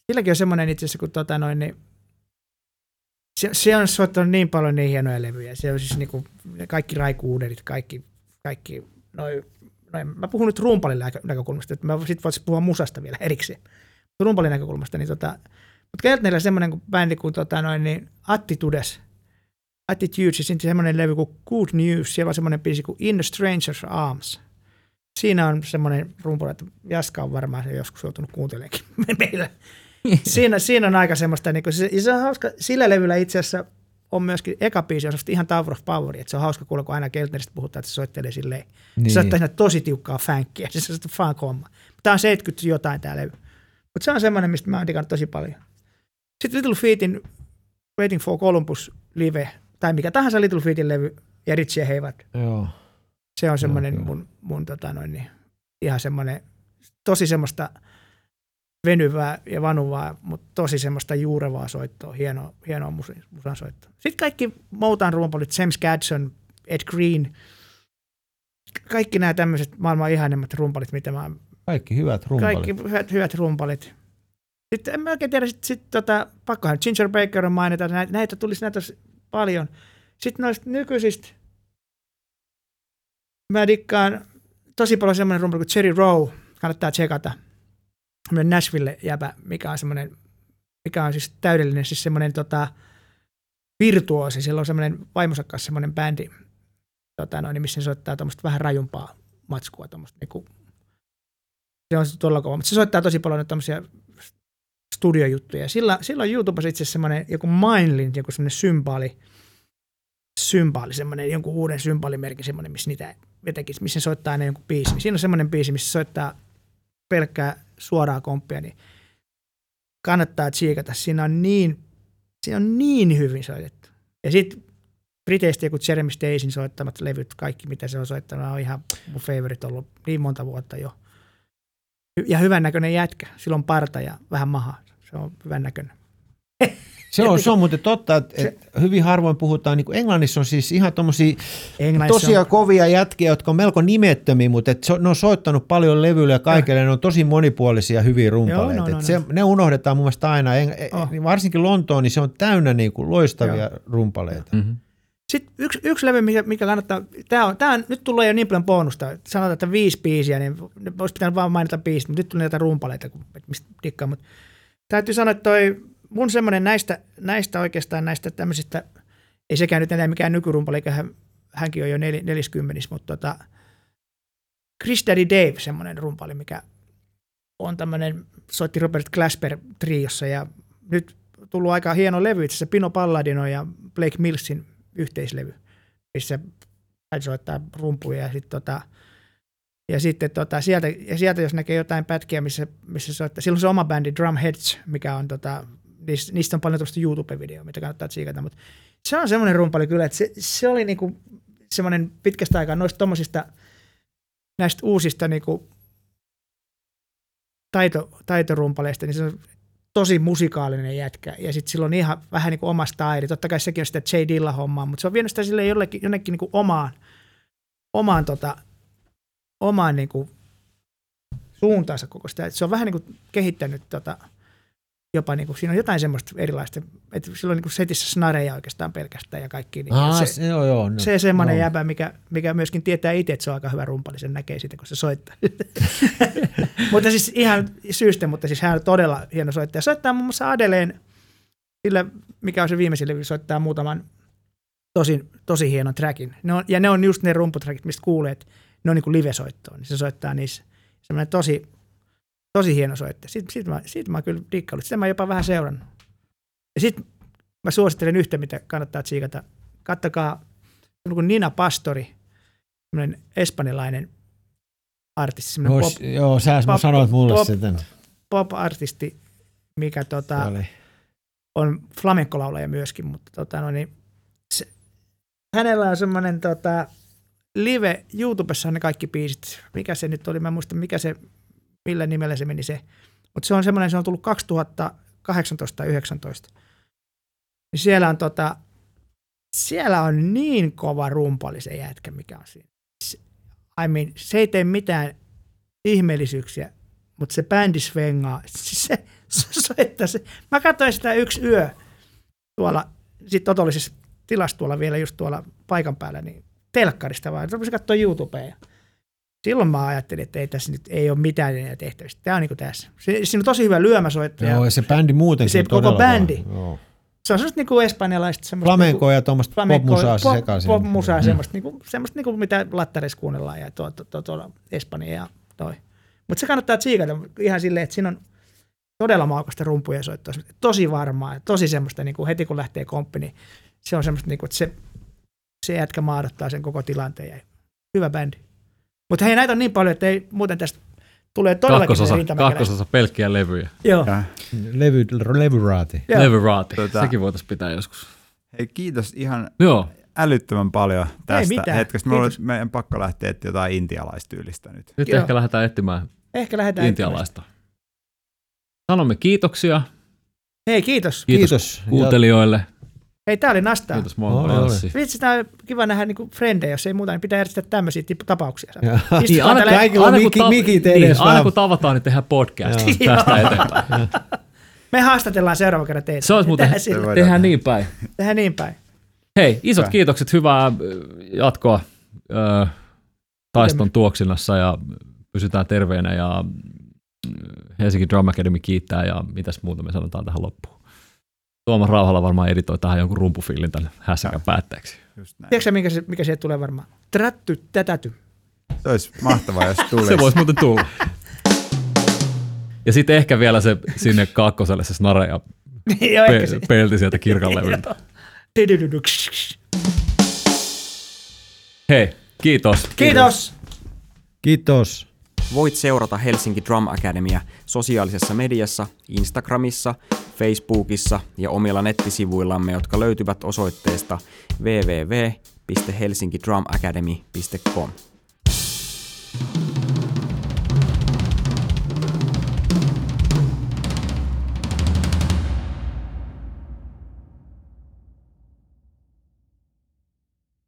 Silläkin on semmoinen itse asiassa, kun tota noin, niin se, se, on soittanut niin paljon niin hienoja levyjä. Se on siis niinku, kaikki raikuuderit, kaikki, kaikki noi, noi, mä puhun nyt rumpalin näkö- näkökulmasta, että mä sit voisin puhua musasta vielä erikseen. Rumpalin näkökulmasta, niin tota, mutta Keltnerillä semmoinen kuin bändi kuin tota noin, niin Attitudes, Attitudes sitten semmoinen levy kuin Good News, siellä on semmoinen biisi kuin In the Stranger's Arms. Siinä on semmoinen rumpali, että Jaska on varmaan se joskus joutunut kuuntelemaan meillä. Siinä, siinä on aika semmoista, niin kuin, se, se on hauska, sillä levyllä itse asiassa on myöskin, eka biisi on ihan Tower of Power, että se on hauska kuulla, kun aina Keltneristä puhutaan, että se soittelee silleen. Niin. Se soittaa siinä tosi tiukkaa fänkkiä, se on funk homma. Tämä on 70 jotain tämä levy. Mutta se on semmoinen, mistä mä oon tosi paljon. Sitten Little Feetin Waiting for Columbus live, tai mikä tahansa Little Feetin levy, ja Richie Hayward. Joo. Se on semmoinen mun, mun tota noin, niin, ihan semmoinen, tosi semmoista venyvää ja vanuvaa, mutta tosi semmoista juurevaa soittoa, hienoa, hienoa musan soittoa. Sitten kaikki Motown rumpalit, James Gadson, Ed Green, kaikki nämä tämmöiset maailman ihanimmat rumpalit, mitä mä Kaikki hyvät rumpalit. kaikki hyvät, hyvät rumpalit. Sitten en mä oikein tiedä, sit, sit, tota, pakkohan Ginger Baker on mainita, näitä, näitä tulisi näitä paljon. Sitten noista nykyisistä, mä dikkaan tosi paljon semmoinen rumpali kuin Cherry Row, kannattaa tsekata. Semmoinen Nashville-jäbä, mikä on semmoinen, mikä on siis täydellinen, siis semmoinen tota, virtuosi. Sillä on semmoinen vaimonsa semmoinen bändi, tota, noin, missä se soittaa tuommoista vähän rajumpaa matskua, tuommoista niinku se on tuolla kova, mutta se soittaa tosi paljon nyt tämmöisiä studiojuttuja. Sillä, sillä on YouTubessa itse asiassa semmoinen joku Mindlin, joku semmoinen symbaali, symbaali, semmoinen jonkun uuden symbaalimerkin, semmoinen, missä niitä jotenkin, missä soittaa aina jonkun biisi. Siinä on semmoinen biisi, missä soittaa pelkkää suoraa komppia, niin kannattaa tsiikata. Siinä on niin, siinä on niin hyvin soitettu. Ja sitten Briteistä joku Jeremy Stacyn soittamat levyt, kaikki mitä se on soittanut, on ihan mun favorite ollut niin monta vuotta jo. Ja hyvän näköinen jätkä. Sillä on parta ja vähän maha. Se on hyvän näköinen. Se on, se on muuten totta, että, että hyvin harvoin puhutaan, niin kuin Englannissa on siis ihan tuommoisia tosia on- kovia jätkiä, jotka on melko nimettömiä, mutta et se, ne on soittanut paljon levyillä ja kaikille, ne on tosi monipuolisia hyviä rumpaleita. Joo, no, no, Et se, no. ne unohdetaan mun mielestä aina, en, Oh. oh. varsinkin Lontoon, niin se on täynnä niin kuin loistavia Joo. rumpaleita. Mm-hmm. Sitten yksi, yksi levy, mikä, mikä kannattaa, tämä on, tää on, nyt tulee jo niin paljon bonusta, sanotaan, että viisi biisiä, niin olisi pitänyt vaan mainita biisit, mutta nyt tulee näitä rumpaleita, mistä dikkaa, mutta täytyy sanoa, että toi mun semmoinen näistä, näistä oikeastaan näistä tämmöisistä, ei sekään nyt enää mikään nykyrumpali, eikä hän, hänkin on jo nel, neliskymmenis, mutta tota, Chris Daddy Dave, semmoinen rumpali, mikä on tämmöinen, soitti Robert Glasper triossa ja nyt tullut aika hieno levy, itse asiassa Pino Palladino ja Blake Millsin yhteislevy, missä hän soittaa rumpuja ja sitten tota, ja sitten tota, sieltä, ja sieltä, jos näkee jotain pätkiä, missä, missä soittaa, silloin se oma bändi Drumheads, mikä on tota, niistä, on paljon tuosta YouTube-videoa, mitä kannattaa tsiikata, mutta se on semmoinen rumpali kyllä, että se, se oli niinku semmoinen pitkästä aikaa noista tommosista näistä uusista niinku taito, taitorumpaleista, niin se on tosi musikaalinen jätkä. Ja sitten sillä on ihan vähän niin kuin oma staili. Totta kai sekin on sitä J. Dilla-hommaa, mutta se on vienyt sitä sille jollekin, jonnekin niin kuin omaan, omaan, tota, omaan niin kuin suuntaansa koko sitä. Et se on vähän niin kuin kehittänyt tota, jopa niin kuin, siinä on jotain semmoista erilaista, että sillä on niin kuin setissä snareja oikeastaan pelkästään ja kaikki. Niin Ah, se, se, joo, joo, no, se semmoinen no. jäbä, mikä, mikä myöskin tietää itse, että se on aika hyvä rumpali, sen näkee sitten, kun se soittaa. mutta siis ihan syystä, mutta siis hän on todella hieno soittaja. Soittaa muun muassa Adeleen, sillä, mikä on se viimeisin levy, soittaa muutaman tosi, tosi hienon trackin. Ne on, ja ne on just ne rumputrackit, mistä kuulee, että ne on niin kuin live-soittoon. Niin se soittaa niissä semmoinen tosi, tosi hieno soittaja. Siitä, siitä, mä, siitä mä kyllä dikkaillut. Sitä mä jopa vähän seurannut. Ja sitten mä suosittelen yhtä, mitä kannattaa tsiikata. On kuin Nina Pastori, semmoinen espanjalainen artisti, semmoinen Joo, pop, joo, sä pop- sanoit mulle pop- sitten. pop-artisti, mikä tota, on flamenkolaulaja myöskin, mutta tota, no niin, se, hänellä on semmoinen tota, live, YouTubessa ne kaikki biisit, mikä se nyt oli, mä en muista mikä se, millä nimellä se meni se, mutta se on semmoinen, se on tullut 2018 tai 19. Niin siellä on tota, siellä on niin kova rumpali se jätkä, mikä on siinä. Se- I mean, se ei tee mitään ihmeellisyyksiä, mutta se bändi svengaa. Siis se, se soittaa se. Mä katsoin sitä yksi yö tuolla, sit totollisessa tilassa tuolla vielä just tuolla paikan päällä, niin telkkarista vaan. Rupesin katsoa YouTubea. Silloin mä ajattelin, että ei tässä nyt ei ole mitään enää tehtävistä. Tämä on niin kuin tässä. Se, siinä on tosi hyvä lyömäsoittaja. Joo, ja se bändi muutenkin Se on koko todella bändi. Joo. Se on semmoista niin kuin espanjalaista. semmoista Flamenkoa ja tuommoista popmusaa se pop- sekaisin. Popmusaa, Mm. semmoista, niinku, semmoista niinku, mitä lattareissa kuunnellaan ja tuolla to, to, tuolla Espanja ja toi. Mutta se kannattaa tsiikata ihan silleen, että siinä on todella maukasta rumpuja soittoa. Tosi varmaa ja tosi semmoista, niin kuin heti kun lähtee komppi, niin se on semmoista, niin kuin, että se, se jätkä maadottaa sen koko tilanteen. Ja hyvä bändi. Mutta hei, näitä on niin paljon, että ei muuten tästä tulee todellakin Kakkososa, kakkososa pelkkiä levyjä. Joo. Ja, Levy, levyraati. Joo. Levyraati. Tota- Sekin voitaisiin pitää joskus. hei, kiitos ihan Joo. älyttömän paljon tästä mitään. hetkestä. Me oli, meidän pakko lähteä etsiä jotain intialaistyylistä nyt. Nyt Joo. ehkä lähdetään etsimään Ehkä lähdetään. intialaista. Sanomme kiitoksia Hei, kiitos. Kiitos, Kiitos. kuuntelijoille. Hei, tää oli nastaa. Kiitos Oli, Montrealsi. Vitsi, tää on kiva nähdä niinku frendejä, jos ei muuta, niin pitää järjestää tämmöisiä tapauksia. Niin, aina, tällä- kaikilla aina, kun miki- ta- mikit niin, edes aina kun tavataan, niin tehdään podcast Joo. tästä eteenpäin. Me haastatellaan seuraava kerran teitä. Se olisi muuten, Tehdään, tehdään niin päin. Tehdään niin päin. Hei, isot Hyvä. kiitokset, hyvää ö, jatkoa ö, taiston tuoksinnassa ja pysytään terveenä ja ö, Helsinki Drum Academy kiittää ja mitäs muuta me sanotaan tähän loppuun. Tuomas Rauhala varmaan editoi tähän jonkun rumpufiilin tämän hässäkän päätteeksi. Just näin. Tiedätkö mikä, se, mikä sieltä tulee varmaan? Trätty, tätäty. Se olisi mahtavaa, jos tulisi. Se voisi muuten tulla. Ja sitten ehkä vielä se sinne kaakkoselle se snare ja Joo, se. pe- pelti sieltä kirkan levyltä. Didididu. Hei, kiitos. Kiitos. Kiitos. Voit seurata Helsinki Drum Academia sosiaalisessa mediassa, Instagramissa, Facebookissa ja omilla nettisivuillamme, jotka löytyvät osoitteesta www.helsinkidrumacademy.com.